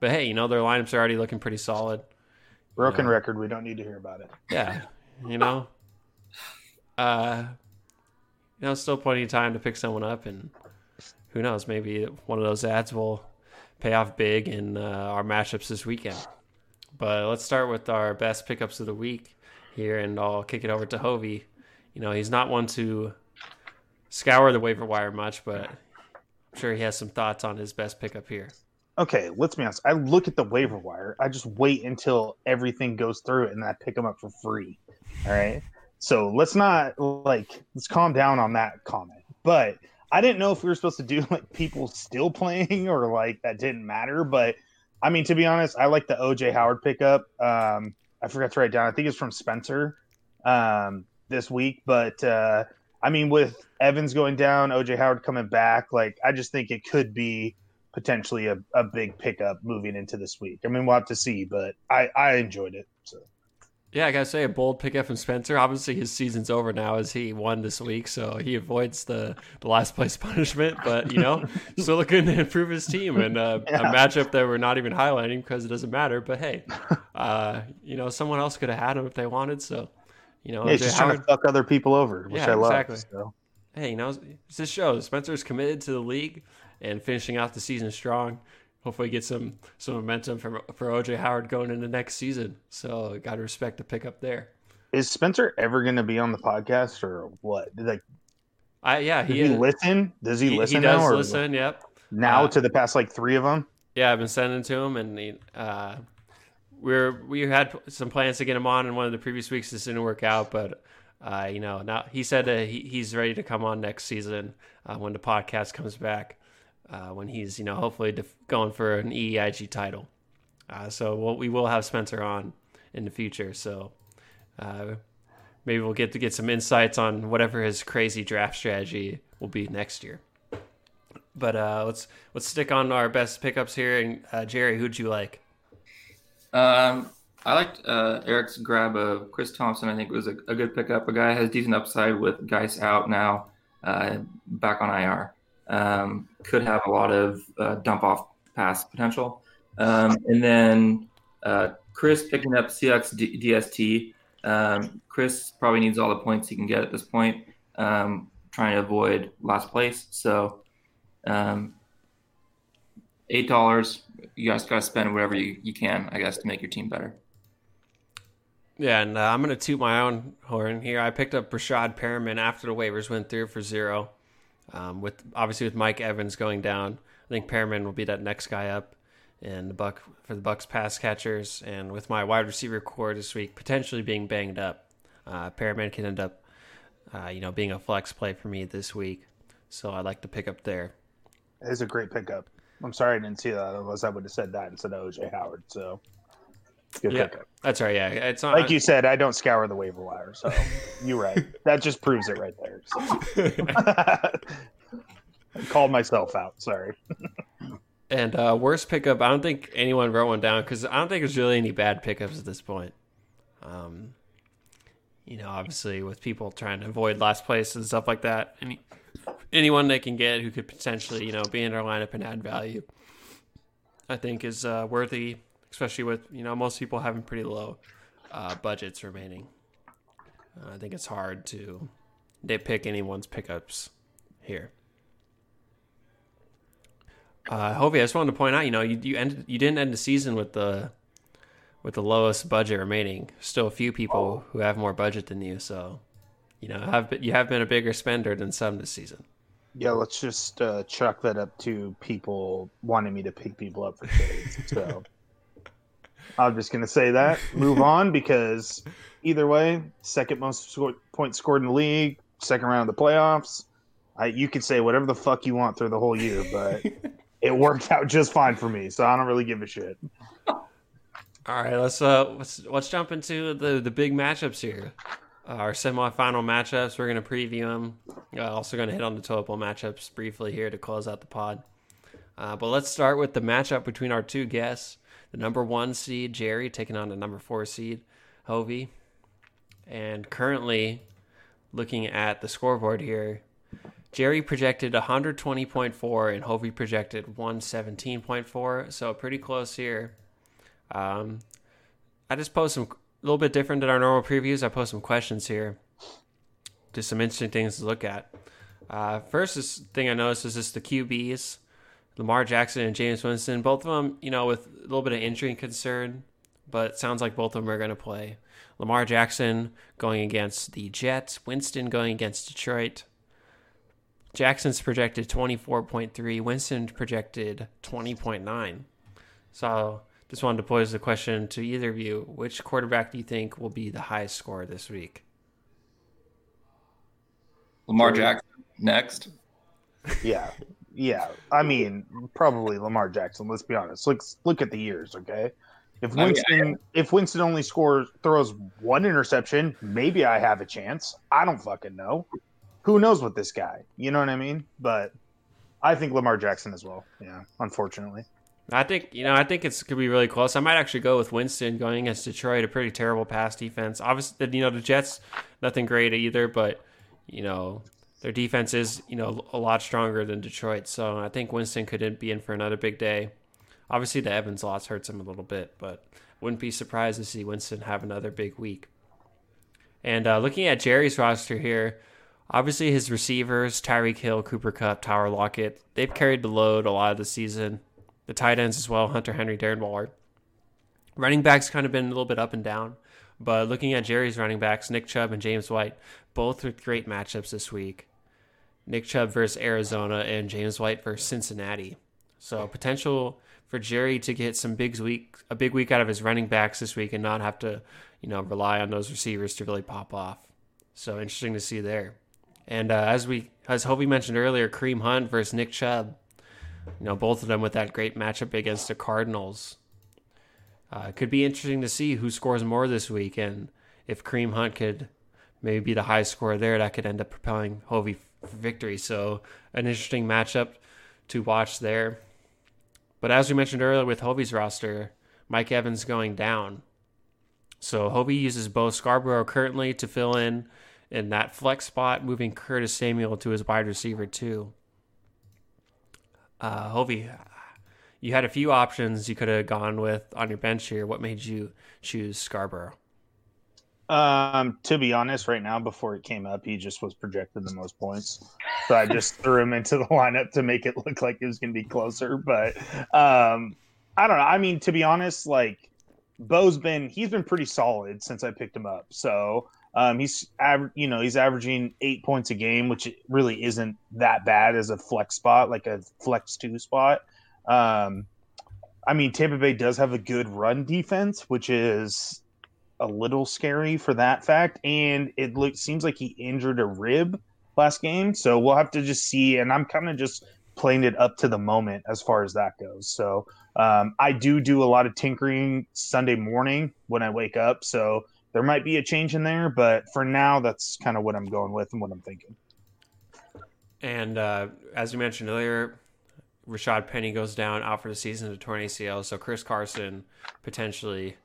but hey, you know their lineups are already looking pretty solid. Broken know. record. We don't need to hear about it. Yeah, you know. Uh, you know, still plenty of time to pick someone up, and who knows, maybe one of those ads will pay off big in uh, our matchups this weekend. But let's start with our best pickups of the week here, and I'll kick it over to Hovey. You know, he's not one to scour the waiver wire much, but I'm sure he has some thoughts on his best pickup here. Okay, let's be honest. I look at the waiver wire. I just wait until everything goes through and I pick them up for free. All right. So let's not like let's calm down on that comment. But I didn't know if we were supposed to do like people still playing or like that didn't matter. But I mean, to be honest, I like the OJ Howard pickup. Um, I forgot to write down. I think it's from Spencer um, this week. But uh, I mean, with Evans going down, OJ Howard coming back, like I just think it could be potentially a, a big pickup moving into this week. I mean, we'll have to see, but I, I enjoyed it. So. Yeah, I gotta say a bold pickup from Spencer. Obviously, his season's over now as he won this week, so he avoids the, the last place punishment. But you know, still looking to improve his team and uh, yeah. a matchup that we're not even highlighting because it doesn't matter. But hey, uh, you know, someone else could have had him if they wanted. So you know, yeah, just Howard, trying to fuck other people over, which yeah, I love. Exactly. So. Hey, you know, this shows Spencer's committed to the league and finishing off the season strong hopefully get some some momentum from for OJ Howard going into next season. So got to respect the pickup there. Is Spencer ever going to be on the podcast or what? Like, I yeah, he, he listen. Does he, he listen? He does now, listen. Yep. Now uh, to the past like three of them. Yeah, I've been sending to him, and he, uh, we're we had some plans to get him on in one of the previous weeks. This didn't work out, but. Uh, you know, now he said that he, he's ready to come on next season uh, when the podcast comes back uh, when he's you know hopefully def- going for an EIG title. Uh, so we'll, we will have Spencer on in the future. So uh, maybe we'll get to get some insights on whatever his crazy draft strategy will be next year. But uh, let's let's stick on our best pickups here. And uh, Jerry, who'd you like? Um, I liked uh, Erik's grab of Chris Thompson. I think it was a, a, good pickup. A guy has decent upside with Guice out now, back on IR um, could have a lot of uh, dump off pass potential. Um, and then uh, Chris picking up CX DST. Um, Chris probably needs all the points he can get at this point, um, trying to avoid last place. So, um, eight dollars. You guys got to spend whatever you, you can, I guess, to make your team better. Yeah, and uh, I'm to toot my own horn here. I picked up Breshad Perriman after the waivers went through for zero. Um, with obviously with Mike Evans going down, I think Perriman will be that next guy up, and the buck for the Bucs pass catchers. And with my wide receiver core this week potentially being banged up, uh, Perriman can end up, uh, you know, being a flex play for me this week. So I'd like to pick up there. It is a great pickup. I'm sorry I didn't see that. Otherwise, I would have said that instead of OJ Howard. So Good yeah, pickup. That's right. Yeah, it's not, like you said. I don't scour the waiver wire, so you're right. That just proves it right there. So. I called myself out. Sorry. and uh, worst pickup. I don't think anyone wrote one down because I don't think there's really any bad pickups at this point. Um, you know, obviously with people trying to avoid last place and stuff like that, any anyone they can get who could potentially you know be in our lineup and add value, I think is uh, worthy especially with you know most people having pretty low uh, budgets remaining. Uh, I think it's hard to pick anyone's pickups here. Uh, Hovey, I just wanted to point out, you know, you you ended you didn't end the season with the with the lowest budget remaining. Still a few people who have more budget than you, so you know have you have been a bigger spender than some this season. Yeah, let's just uh, chuck that up to people wanting me to pick people up for trades. So I'm just going to say that. Move on because either way, second most score, points scored in the league, second round of the playoffs. I, you can say whatever the fuck you want through the whole year, but it worked out just fine for me, so I don't really give a shit. All right, let's uh let's let's jump into the the big matchups here. Uh, our semifinal matchups. We're gonna preview them. Uh, also gonna hit on the total matchups briefly here to close out the pod. Uh, but let's start with the matchup between our two guests the number one seed Jerry taking on the number four seed Hovey. And currently, looking at the scoreboard here, Jerry projected 120.4 and Hovey projected 117.4, so pretty close here. Um, I just posed some a little bit different than our normal previews. I posed some questions here, just some interesting things to look at. Uh, first thing I noticed is just the QBs. Lamar Jackson and Jameis Winston, both of them, you know, with a little bit of injury concern, but it sounds like both of them are going to play. Lamar Jackson going against the Jets, Winston going against Detroit. Jackson's projected 24.3, Winston projected 20.9. So just wanted to pose the question to either of you which quarterback do you think will be the highest score this week? Lamar Jackson next. Yeah, yeah, I mean, probably Lamar Jackson. Let's be honest. Look, look at the years. Okay, if Winston, I mean, I, if Winston only scores throws one interception, maybe I have a chance. I don't fucking know. Who knows with this guy? You know what I mean? But I think Lamar Jackson as well. Yeah, unfortunately. I think you know. I think it's could be really close. I might actually go with Winston going against Detroit, a pretty terrible pass defense. Obviously, you know the Jets, nothing great either, but you know their defense is, you know, a lot stronger than Detroit. So I think Winston could be in for another big day. Obviously, the Evans loss hurts him a little bit, but wouldn't be surprised to see Winston have another big week. And uh, looking at Jerry's roster here, obviously his receivers, Tyreek Hill, Cooper Kupp, Tyler Lockett, they've carried the load a lot of the season. The tight ends as well, Hunter Henry, Darren Waller. Running backs kind of been a little bit up and down. But looking at Jerry's running backs, Nick Chubb and James White, both with great matchups this week. Nick Chubb versus Arizona, and James White versus Cincinnati. So potential for Jerry to get some big week, a big week out of his running backs this week, and not have to, you know, rely on those receivers to really pop off. So interesting to see there. And uh, as we, as Hovey mentioned earlier, Kareem Hunt versus Nick Chubb. You know, both of them with that great matchup against the Cardinals. Uh, could be interesting to see who scores more this week, and if Kareem Hunt could maybe be the high scorer there, that could end up propelling Hovey victory. So an interesting matchup to watch there. But as we mentioned earlier with Hovey's roster, Mike Evans going down. So Hovey uses Bo Scarborough currently to fill in in that flex spot, moving Curtis Samuel to his wide receiver too. Uh, Hovey, you had a few options you could have gone with on your bench here. What made you choose Scarborough? Um, to be honest, right now before it came up, he just was projected the most points, so I just threw him into the lineup to make it look like it was going to be closer. But um, I don't know. I mean, to be honest, like Bo's been he's been pretty solid since I picked him up. So um, he's aver- you know he's averaging eight points a game, which really isn't that bad as a flex spot, like a flex two spot. Um, I mean, Tampa Bay does have a good run defense, which is a little scary for that fact. And it look, seems like he injured a rib last game, so we'll have to just see. And I'm kind of just playing it up to the moment as far as that goes. So um, I do do a lot of tinkering Sunday morning when I wake up. So there might be a change in there, but for now, that's kind of what I'm going with and what I'm thinking. And uh, as you mentioned earlier, Rashad Penny goes down out for the season to torn ACL. So Chris Carson potentially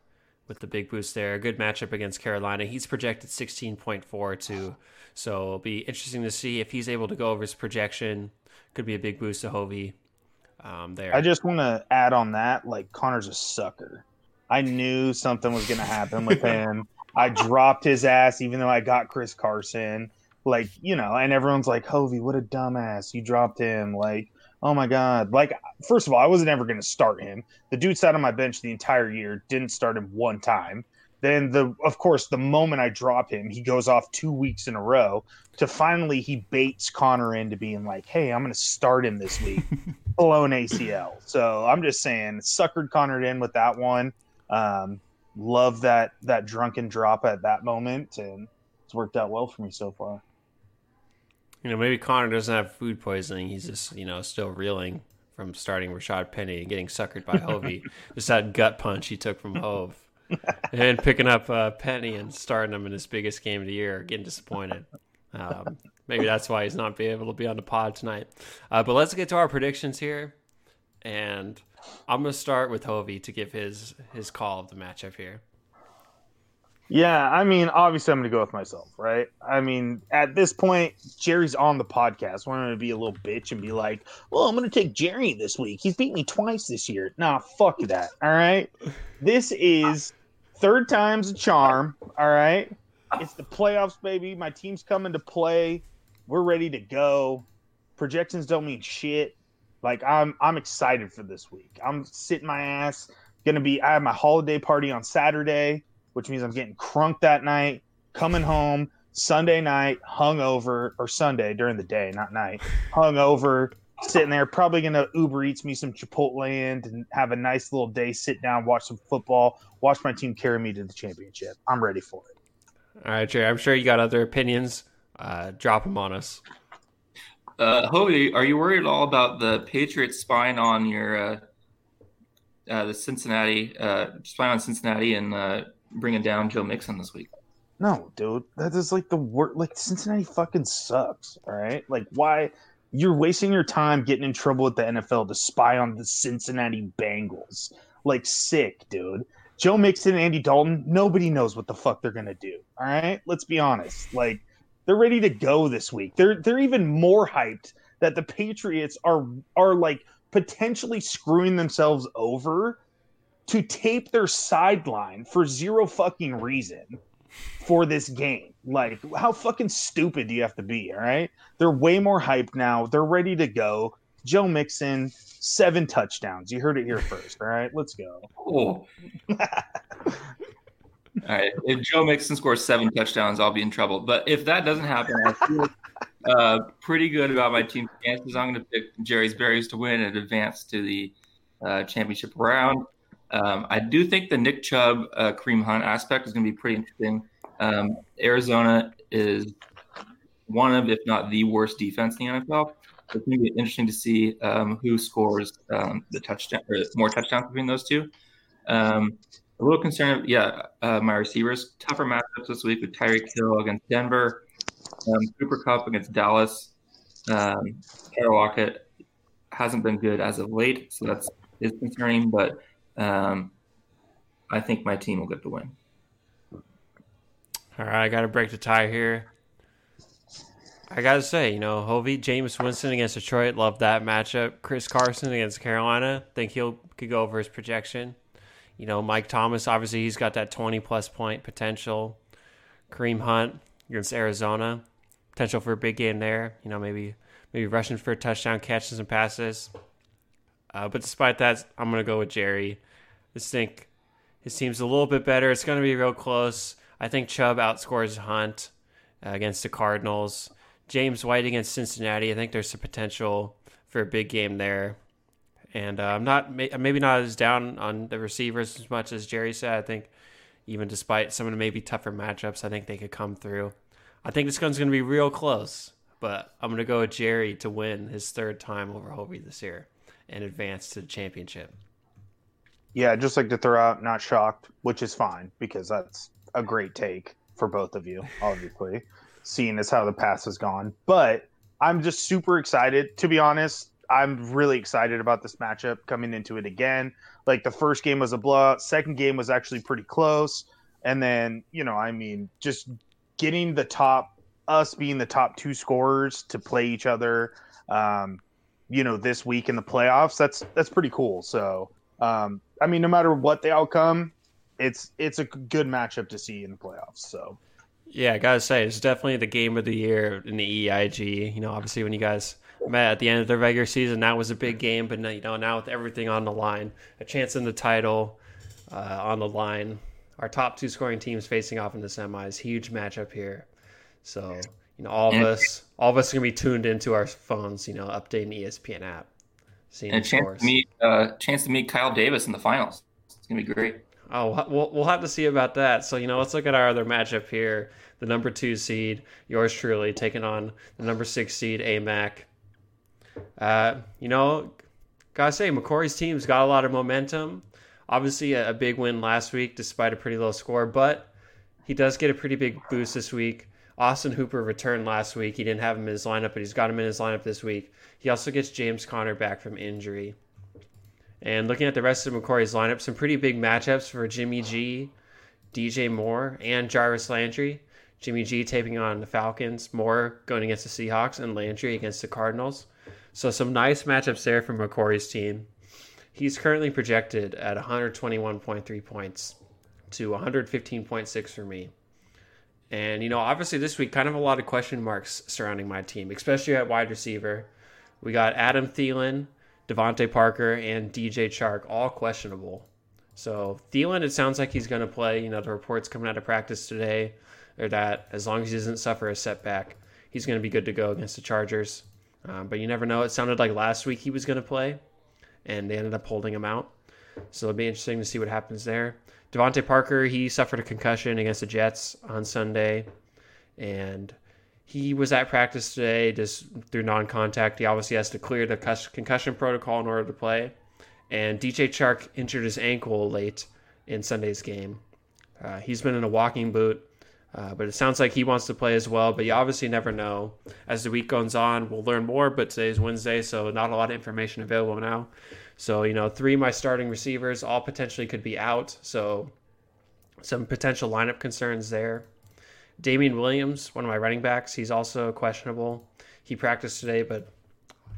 with the big boost there. A good matchup against Carolina. He's projected 16.4 too. So it'll be interesting to see if he's able to go over his projection. Could be a big boost to Hovey um, there. I just want to add on that, like Connor's a sucker. I knew something was going to happen with him. I dropped his ass, even though I got Chris Carson. Like you know, and everyone's like, "Hovey, what a dumbass! You dropped him." Like, oh my god! Like, first of all, I wasn't ever going to start him. The dude sat on my bench the entire year, didn't start him one time. Then the, of course, the moment I drop him, he goes off two weeks in a row. To finally, he baits Connor into being like, "Hey, I'm going to start him this week." Blown ACL. So I'm just saying, suckered Connor in with that one. Um, love that that drunken drop at that moment, and it's worked out well for me so far. You know, maybe Connor doesn't have food poisoning. He's just, you know, still reeling from starting Rashad Penny and getting suckered by Hovey. just that gut punch he took from Hove. and picking up uh, Penny and starting him in his biggest game of the year, getting disappointed. Um, maybe that's why he's not be able to be on the pod tonight. Uh, but let's get to our predictions here. And I'm going to start with Hovey to give his his call of the matchup here. Yeah, I mean, obviously, I'm going to go with myself, right? I mean, at this point, Jerry's on the podcast. We're going to be a little bitch and be like, well, I'm going to take Jerry this week. He's beat me twice this year. Nah, fuck that. All right. This is third time's a charm. All right. It's the playoffs, baby. My team's coming to play. We're ready to go. Projections don't mean shit. Like I'm I'm excited for this week. I'm sitting my ass. Gonna be I have my holiday party on Saturday, which means I'm getting crunk that night, coming home Sunday night, hungover, or Sunday during the day, not night, hungover, sitting there, probably gonna Uber Eats me some Chipotle and have a nice little day, sit down, watch some football, watch my team carry me to the championship. I'm ready for it. All right, Jerry. I'm sure you got other opinions. Uh, drop them on us. Uh, Hovey, are you worried at all about the Patriots spying on your uh, uh, the Cincinnati uh, spying on Cincinnati and uh, bringing down Joe Mixon this week? No, dude, that is like the worst. Like Cincinnati fucking sucks. All right, like why you're wasting your time getting in trouble with the NFL to spy on the Cincinnati Bengals? Like sick, dude. Joe Mixon and Andy Dalton, nobody knows what the fuck they're gonna do. All right, let's be honest. Like they're ready to go this week. They're they're even more hyped that the Patriots are are like potentially screwing themselves over to tape their sideline for zero fucking reason for this game. Like how fucking stupid do you have to be, all right? They're way more hyped now. They're ready to go. Joe Mixon, seven touchdowns. You heard it here first, all right? Let's go. Oh. All right. If Joe Mixon scores seven touchdowns, I'll be in trouble. But if that doesn't happen, I feel uh, pretty good about my team's chances. I'm going to pick Jerry's Berries to win and advance to the uh, championship round. Um, I do think the Nick Chubb uh, Kareem Hunt aspect is going to be pretty interesting. Um, Arizona is one of, if not the worst defense in the NFL. So it's going to be interesting to see um, who scores um, the touchdown or more touchdowns between those two. Um, a little concerned, yeah, uh, my receivers. Tougher matchups this week with Tyreek Hill against Denver, um, Cooper Kupp against Dallas. Um, Tyler Lockett hasn't been good as of late, so that's is concerning. But um, I think my team will get the win. All right, I got to break the tie here. I got to say, you know, Hovey, Jameis Winston against Detroit, love that matchup. Chris Carson against Carolina, think he'll could go over his projection. You know, Mike Thomas, obviously, he's got that 20 plus point potential. Kareem Hunt against Arizona, potential for a big game there. You know, maybe maybe rushing for a touchdown, catching some passes. Uh, but despite that, I'm going to go with Jerry. I think His team's a little bit better. It's going to be real close. I think Chubb outscores Hunt uh, against the Cardinals. James White against Cincinnati. I think there's some potential for a big game there. And uh, I'm not maybe not as down on the receivers as much as Jerry said. I think even despite some of the maybe tougher matchups, I think they could come through. I think this one's going to be real close, but I'm going to go with Jerry to win his third time over Hovey this year and advance to the championship. Yeah, just like to throw out not shocked, which is fine because that's a great take for both of you, obviously, seeing as how the past has gone. But I'm just super excited. To be honest, I'm really excited about this matchup coming into it again. Like the first game was a blowout, second game was actually pretty close. And then, you know, I mean, just getting the top, us being the top two scorers to play each other, um, you know, this week in the playoffs, that's that's pretty cool. So um, I mean, no matter what the outcome, it's it's a good matchup to see in the playoffs. So, yeah, I gotta say, it's definitely the game of the year in the EIG. You know, obviously when you guys met at the end of the regular season, that was a big game. But now, you know, now with everything on the line, a chance in the title uh, on the line, our top two scoring teams facing off in the semis, huge matchup here. So, you know, all of us, all of us are gonna be tuned into our phones. You know, updating the ESPN app. Seeing and a chance to meet uh, chance to meet Kyle Davis in the finals. It's gonna be great. Oh, we'll we'll have to see about that. So you know, let's look at our other matchup here. The number two seed, yours truly, taking on the number six seed, AMAC. Uh, you know, gotta say, McCory's team's got a lot of momentum. Obviously, a, a big win last week, despite a pretty low score, but he does get a pretty big boost this week. Austin Hooper returned last week. He didn't have him in his lineup, but he's got him in his lineup this week. He also gets James Conner back from injury. And looking at the rest of McCory's lineup, some pretty big matchups for Jimmy G, DJ Moore, and Jarvis Landry. Jimmy G taping on the Falcons, Moore going against the Seahawks, and Landry against the Cardinals. So some nice matchups there for McCory's team. He's currently projected at 121.3 points to 115.6 for me. And, you know, obviously this week, kind of a lot of question marks surrounding my team, especially at wide receiver. We got Adam Thielen, DeVante Parker, and DJ Chark all questionable. So Thielen, it sounds like he's going to play. You know, the reports coming out of practice today are that as long as he doesn't suffer a setback, he's going to be good to go against the Chargers. Um, but you never know. It sounded like last week he was going to play, and they ended up holding him out. So it'll be interesting to see what happens there. DeVante Parker, he suffered a concussion against the Jets on Sunday, and he was at practice today just through non-contact. He obviously has to clear the concussion protocol in order to play. And DJ Chark injured his ankle late in Sunday's game. Uh, he's been in a walking boot, uh, but it sounds like he wants to play as well. But you obviously never know. As the week goes on, we'll learn more. But today's Wednesday, so not a lot of information available now. So, you know, three of my starting receivers all potentially could be out. So, some potential lineup concerns there. Damien Williams, one of my running backs, he's also questionable. He practiced today, but,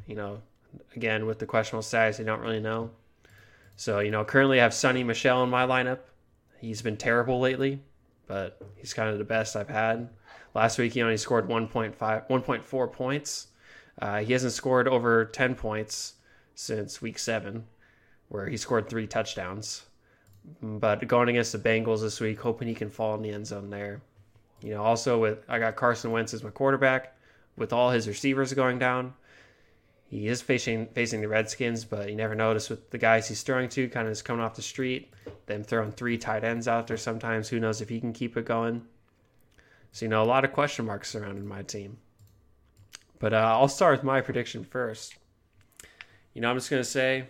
you know, again, with the questionable status, they don't really know. So, you know, currently I have Sony Michel in my lineup. He's been terrible lately, but he's kind of the best I've had. Last week he only scored 1.5, 1.4 points. Uh, he hasn't scored over 10 points since week seven, where he scored three touchdowns. But going against the Bengals this week, hoping he can fall in the end zone there. You know, also with I got Carson Wentz as my quarterback, with all his receivers going down. He is facing facing the Redskins, but you never notice with the guys he's throwing to, kind of just coming off the street, them throwing three tight ends out there sometimes. Who knows if he can keep it going? So you know, a lot of question marks surrounding my team. But uh, I'll start with my prediction first. You know, I'm just gonna say,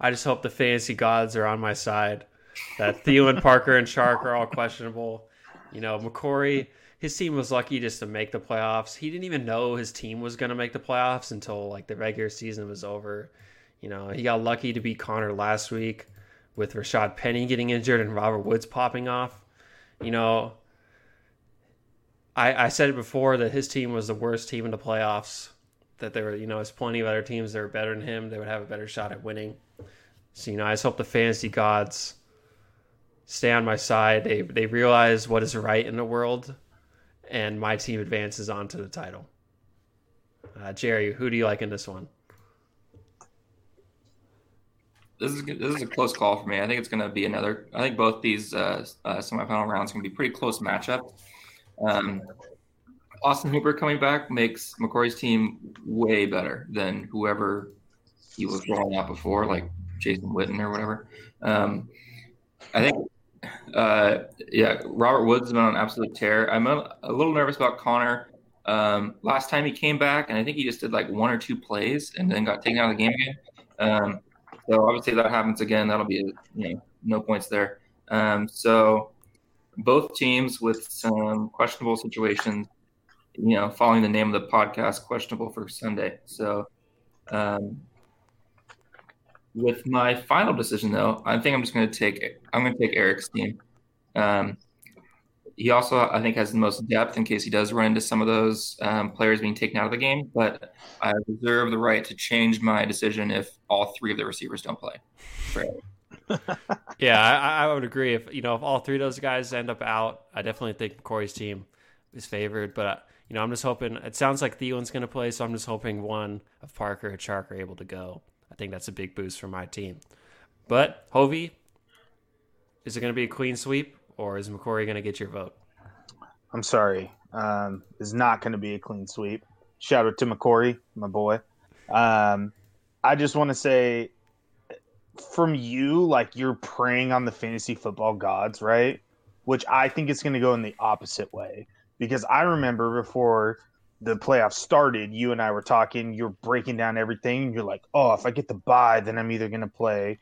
I just hope the fantasy gods are on my side. That Thielen, Parker, and Chark are all questionable. You know, McCory, his team was lucky just to make the playoffs. He didn't even know his team was gonna make the playoffs until like the regular season was over. You know, he got lucky to beat Connor last week with Rashad Penny getting injured and Robert Woods popping off. You know, I, I said it before that his team was the worst team in the playoffs that there were, you know, there's plenty of other teams that are better than him. They would have a better shot at winning. So, you know, I just hope the fantasy gods stay on my side. They they realize what is right in the world, and my team advances on to the title. Uh, Jerry, who do you like in this one? this is this is a close call for me. I think it's going to be another. I think both these uh, uh, semifinal rounds can be pretty close matchup. Um, Austin Hooper coming back makes McCory's team way better than whoever he was rolling out before, like Jason Witten or whatever. Um, I think, uh, yeah, Robert Woods has been on absolute tear. I'm a, a little nervous about Connor. Um, last time he came back, and I think he just did like one or two plays and then got taken out of the game again. Um, so obviously, that happens again, that'll be you know no points there. Um, so both teams with some questionable situations, you know, following the name of the podcast, questionable for Sunday. So um, with my final decision, though, I think I'm just going to take I'm going to take Erik's team. Um, he also, I think, has the most depth in case he does run into some of those um, players being taken out of the game. But I reserve the right to change my decision if all three of the receivers don't play. yeah, I, I, would agree. If you know, if all three of those guys end up out, I definitely think Corey's team is favored. But you know, I'm just hoping. It sounds like Thielen's going to play, so I'm just hoping one of Parker and Chark are able to go. I think that's a big boost for my team. But Hovey, is it going to be a clean sweep? or is McCory going to get your vote? I'm sorry. Um, not going to be a clean sweep. Shout out to McCory, my boy. Um, I just want to say from you, like you're preying on the fantasy football gods, right? Which I think it's going to go in the opposite way because I remember before the playoffs started, you and I were talking. You're breaking down everything. You're like, oh, if I get the buy, then I'm either going to play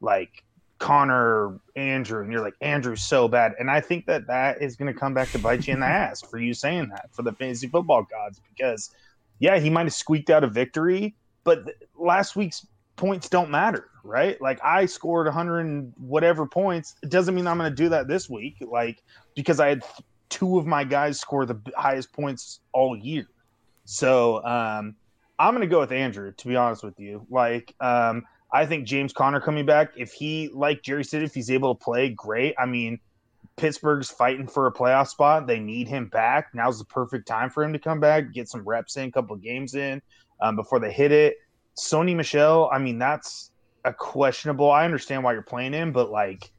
like Connor, Andrew, and you're like Andrew's so bad, and I think that that is going to come back to bite you in the ass for you saying that for the fantasy football gods because yeah, he might have squeaked out a victory, but last week's points don't matter, right? Like I scored 100 and whatever points, it doesn't mean I'm going to do that this week, like because I had two of my guys score the highest points all year. So um, I'm going to go with Andrew, to be honest with you. Like um, I think James Conner coming back, if he, like Jerry said, if he's able to play, great. I mean, Pittsburgh's fighting for a playoff spot. They need him back. Now's the perfect time for him to come back, get some reps in, a couple of games in um, before they hit it. Sony Michel, I mean, that's a questionable. I understand why you're playing him, but like,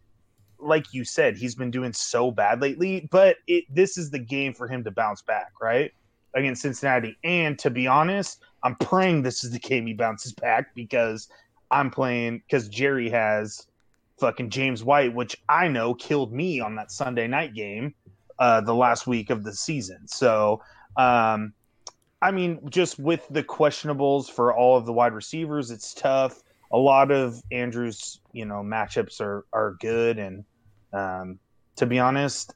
like you said, he's been doing so bad lately. But it, this is the game for him to bounce back, right? Against Cincinnati. And to be honest, I'm praying this is the game he bounces back because – I'm playing because Jerry has fucking James White, which I know killed me on that Sunday night game, uh, the last week of the season. So, um, I mean, just with the questionables for all of the wide receivers, it's tough. A lot of Andrew's, you know, matchups are are good, and um, to be honest,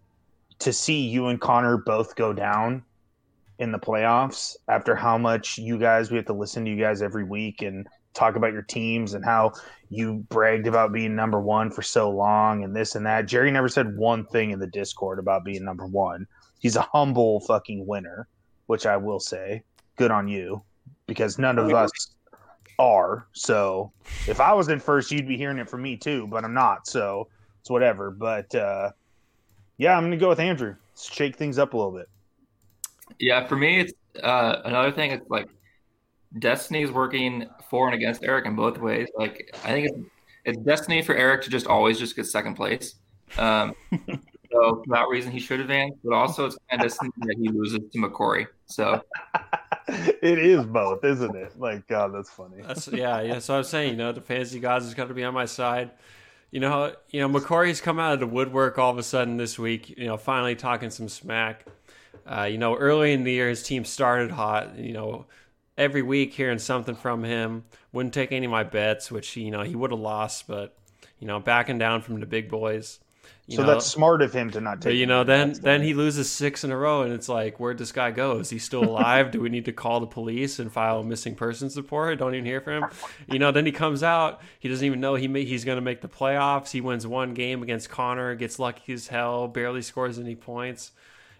to see you and Connor both go down in the playoffs after how much you guys we have to listen to you guys every week and talk about your teams and how you bragged about being number one for so long and this and that. Jerry never said one thing in the Discord about being number one. He's a humble fucking winner, which I will say. Good on you, because none of us are. So if I was in first, you'd be hearing it from me too, but I'm not. So it's whatever. But uh, yeah, I'm going to go with Andrew. Let's Shake things up a little bit. Yeah, for me, it's uh, another thing. It's like destiny is working for and against Erik in both ways. Like I think it's, it's destiny for Erik to just always just get second place. Um, so for that reason, he should advance. But also, it's kind of destiny that he loses to McCory. So it is both, isn't it? Like God, that's funny. That's yeah, yeah. So I'm saying, you know, the fantasy gods has got to be on my side. You know, you know, McCory's come out of the woodwork all of a sudden this week. You know, finally talking some smack. Uh, you know, early in the year, his team started hot. You know, every week hearing something from him. Wouldn't take any of my bets, which you know he would have lost, but you know backing down from the big boys. So know, that's smart of him to not take. you know, then then he loses six in a row, and it's like, where'd this guy go? Is he still alive? Do we need to call the police and file a missing persons report? I don't even hear from him. You know, then he comes out, he doesn't even know he may, he's going to make the playoffs. He wins one game against Connor, gets lucky as hell, barely scores any points,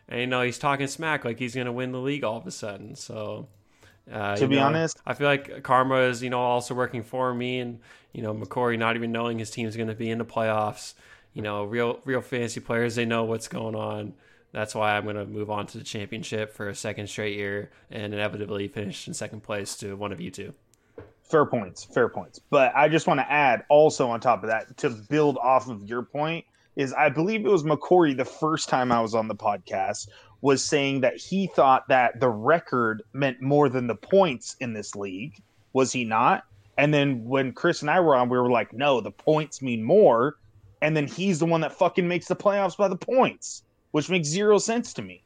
and you know he's talking smack like he's going to win the league all of a sudden. So uh, to be know, honest, I feel like karma is you know also working for me, and you know McCory not even knowing his team's going to be in the playoffs. You know, real real fantasy players they know what's going on. That's why I'm going to move on to the championship for a second straight year and inevitably finish in second place to one of you two. Fair points, fair points. But I just want to add also on top of that to build off of your point is I believe it was McCory the first time I was on the podcast was saying that he thought that the record meant more than the points in this league. Was he not? And then when Chris and I were on, we were like, no, the points mean more. And then he's the one that fucking makes the playoffs by the points, which makes zero sense to me.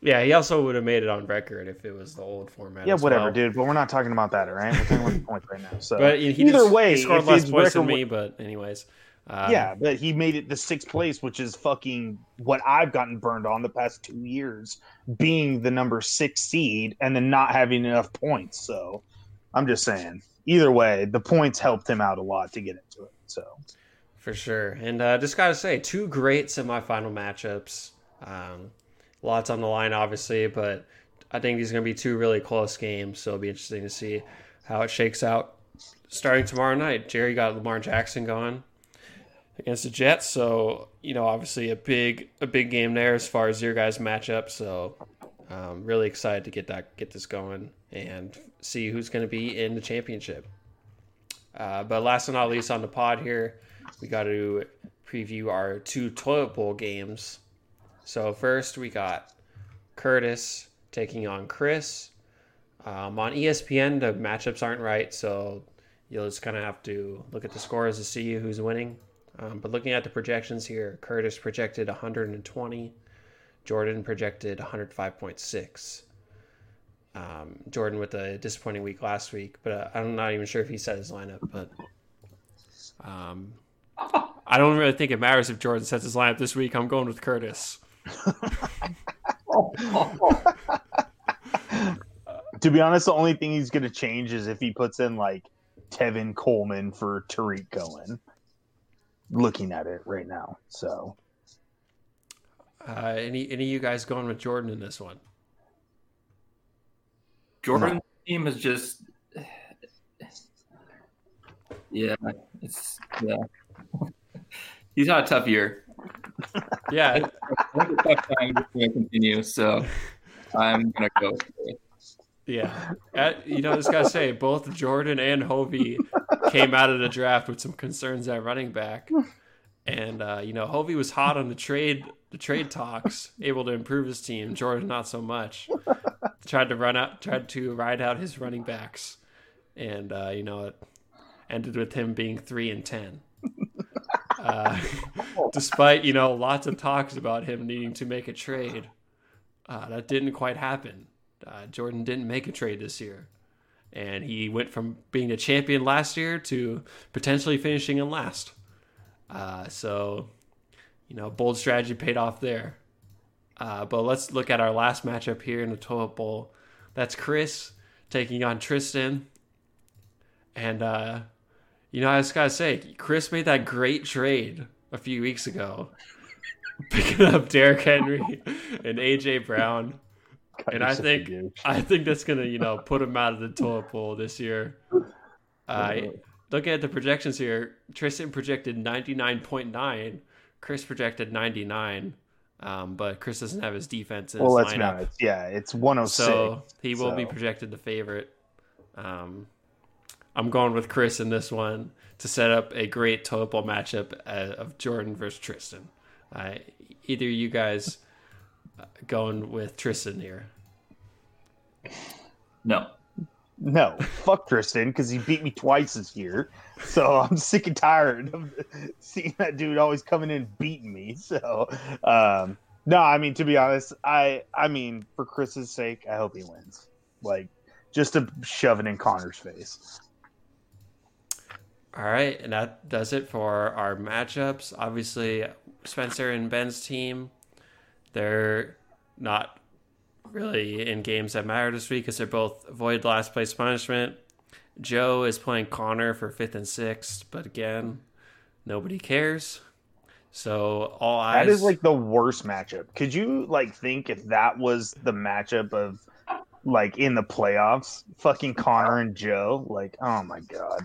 Yeah, he also would have made it on record if it was the old format. Yeah, whatever, well. dude. But we're not talking about that, all right? We're talking about the points right now. So, But he either just- way, he scored less points than me. But anyways, uh, yeah, but he made it the sixth place, which is fucking what I've gotten burned on the past two years, being the number six seed and then not having enough points. So I'm just saying, either way, the points helped him out a lot to get into it. So for sure. And uh, just gotta say, two great semifinal matchups. Um, lots on the line, obviously, but I think these are gonna be two really close games. So it'll be interesting to see how it shakes out. Starting tomorrow night, Jerry got Lamar Jackson going against the Jets. So you know, obviously a big a big game there as far as your guys' matchup. So um, really excited to get that get this going and see who's going to be in the championship. Uh, but last but not least on the pod here, we got to preview our two toilet bowl games. So first we got Curtis taking on Chris. Um, on ESPN, the matchups aren't right, so you'll just kind of have to look at the scores to see who's winning. Um, but looking at the projections here, Curtis projected 120, Jordan projected 105.6. Um, Jordan with a disappointing week last week, but uh, I'm not even sure if he set his lineup. But um, I don't really think it matters if Jordan sets his lineup this week. I'm going with Curtis. to be honest, the only thing he's going to change is if he puts in like Tevin Coleman for Tarik Cohen. Looking at it right now, so Uh, any any of you guys going with Jordan in this one? Jordan's team is just yeah, it's yeah. He's had a tough year. Yeah, I think a tough time going to continue, so I'm gonna go. yeah. Uh, you know, I just gotta say, both Jordan and Hovey came out of the draft with some concerns at running back, and uh, you know, Hovey was hot on the trade the trade talks, able to improve his team. Jordan not so much. Tried to run out, tried to ride out his running backs, and uh, you know, it ended with him being three and ten. Uh, despite you know lots of talks about him needing to make a trade, uh, that didn't quite happen. Uh, Jordan didn't make a trade this year, and he went from being a champion last year to potentially finishing in last. Uh, so, you know, bold strategy paid off there. Uh, but let's look at our last matchup here in the toilet bowl. That's Chris taking on Tristan, and uh, you know, I just gotta say, Chris made that great trade a few weeks ago, picking up Derrick Henry and AJ Brown. God, And I think. I think that's gonna, you know, put him out of the toilet bowl this year. Uh, looking at the projections here, Tristan projected ninety nine point nine, Chris projected ninety nine, um, but Chris doesn't have his defense well, let's honest. Yeah, it's 106. so he will be projected the favorite. Um, I'm going with Chris in this one to set up a great toilet bowl matchup uh, of Jordan versus Tristan. Uh, either you guys uh, going with Tristan here? No, No, fuck Tristan because he beat me twice this year. So I'm sick and tired of seeing that dude always coming in beating me. So um, no, I mean to be honest, I I mean for Chris's sake, I hope he wins. Like just to shove it in Connor's face. All right, and that does it for our matchups. Obviously, Spencer and Ben's team, they're not really in games that matter this week because they're both void last place punishment. Joe is playing Connor for fifth and sixth, but again, nobody cares. So all eyes. That is like the worst matchup. Could you like think if that was the matchup of like in the playoffs, fucking Connor and Joe? Like, oh my god.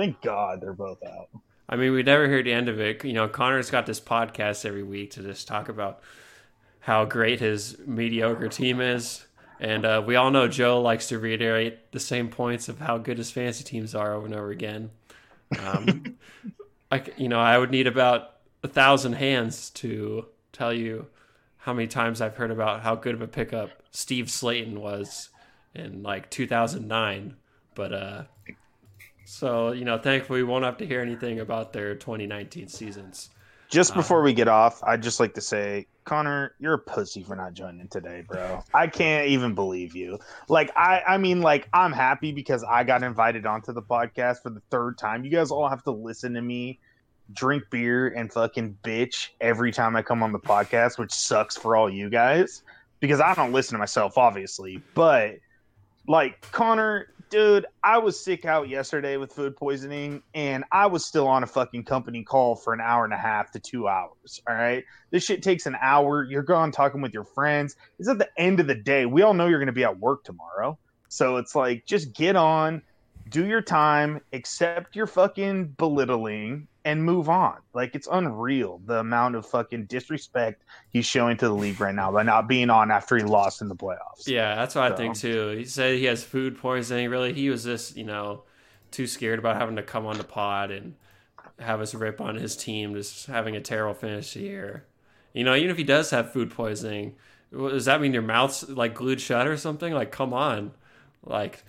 Thank God they're both out. I mean, we never hear the end of it. You know, Connor's got this podcast every week to just talk about how great his mediocre team is, And uh, we all know Joe likes to reiterate the same points of how good his fantasy teams are over and over again. Um, I, you know, I would need about a thousand hands to tell you how many times I've heard about how good of a pickup Steve Slaton was in like 2009. But uh, so you know, thankfully, we won't have to hear anything about their 2019 seasons. Just um, before we get off, I'd just like to say, Connor, you're a pussy for not joining today, bro. I can't even believe you. Like, I, I mean, like, I'm happy because I got invited onto the podcast for the third time. You guys all have to listen to me drink beer and fucking bitch every time I come on the podcast, which sucks for all you guys because I don't listen to myself, obviously. But like Connor, dude, I was sick out yesterday with food poisoning and I was still on a fucking company call for an hour and a half to two hours. All right. This shit takes an hour. You're gone talking with your friends. It's at the end of the day. We all know you're going to be at work tomorrow. So it's like, just get on, do your time, accept your fucking belittling, and move on. Like it's unreal the amount of fucking disrespect he's showing to the league right now by not being on after he lost in the playoffs. Yeah, that's what so. I think too. He said he has food poisoning. Really, he was just you know too scared about having to come on the pod and have us rip on his team, just having a terrible finish here. You know, even if he does have food poisoning, does that mean your mouth's like glued shut or something? Like, come on, like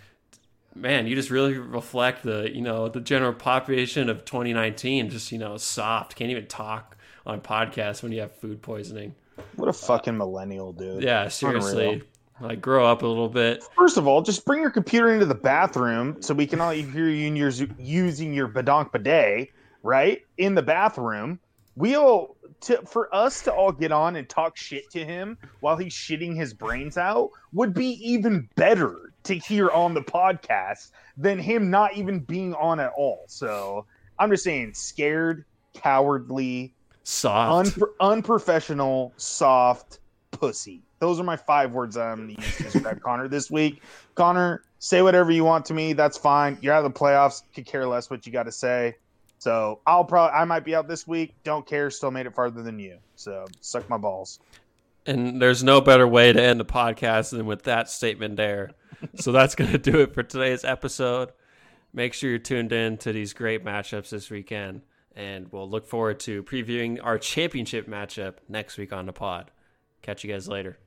man, you just really reflect the you know the general population of 2019. Just you know, soft, can't even talk on podcasts when you have food poisoning. What a fucking uh, millennial, dude. Yeah, seriously. Unreal. Like grow up a little bit. First of all, just bring your computer into the bathroom so we can all hear you your, using your badonk bidet, right? In the bathroom. We'll to for us to all get on and talk shit to him while he's shitting his brains out would be even better to hear on the podcast than him not even being on at all. So I'm just saying, scared, cowardly, soft, un- unprofessional, soft pussy. Those are my five words I'm going to use to describe Connor this week. Connor, say whatever you want to me. That's fine. You're out of the playoffs. Could care less what you got to say. So I'll probably I might be out this week. Don't care. Still made it farther than you. So suck my balls. And there's no better way to end the podcast than with that statement there so that's going to do it for today's episode. Make sure you're tuned in to these great matchups this weekend. And we'll look forward to previewing our championship matchup next week on the pod. Catch you guys later.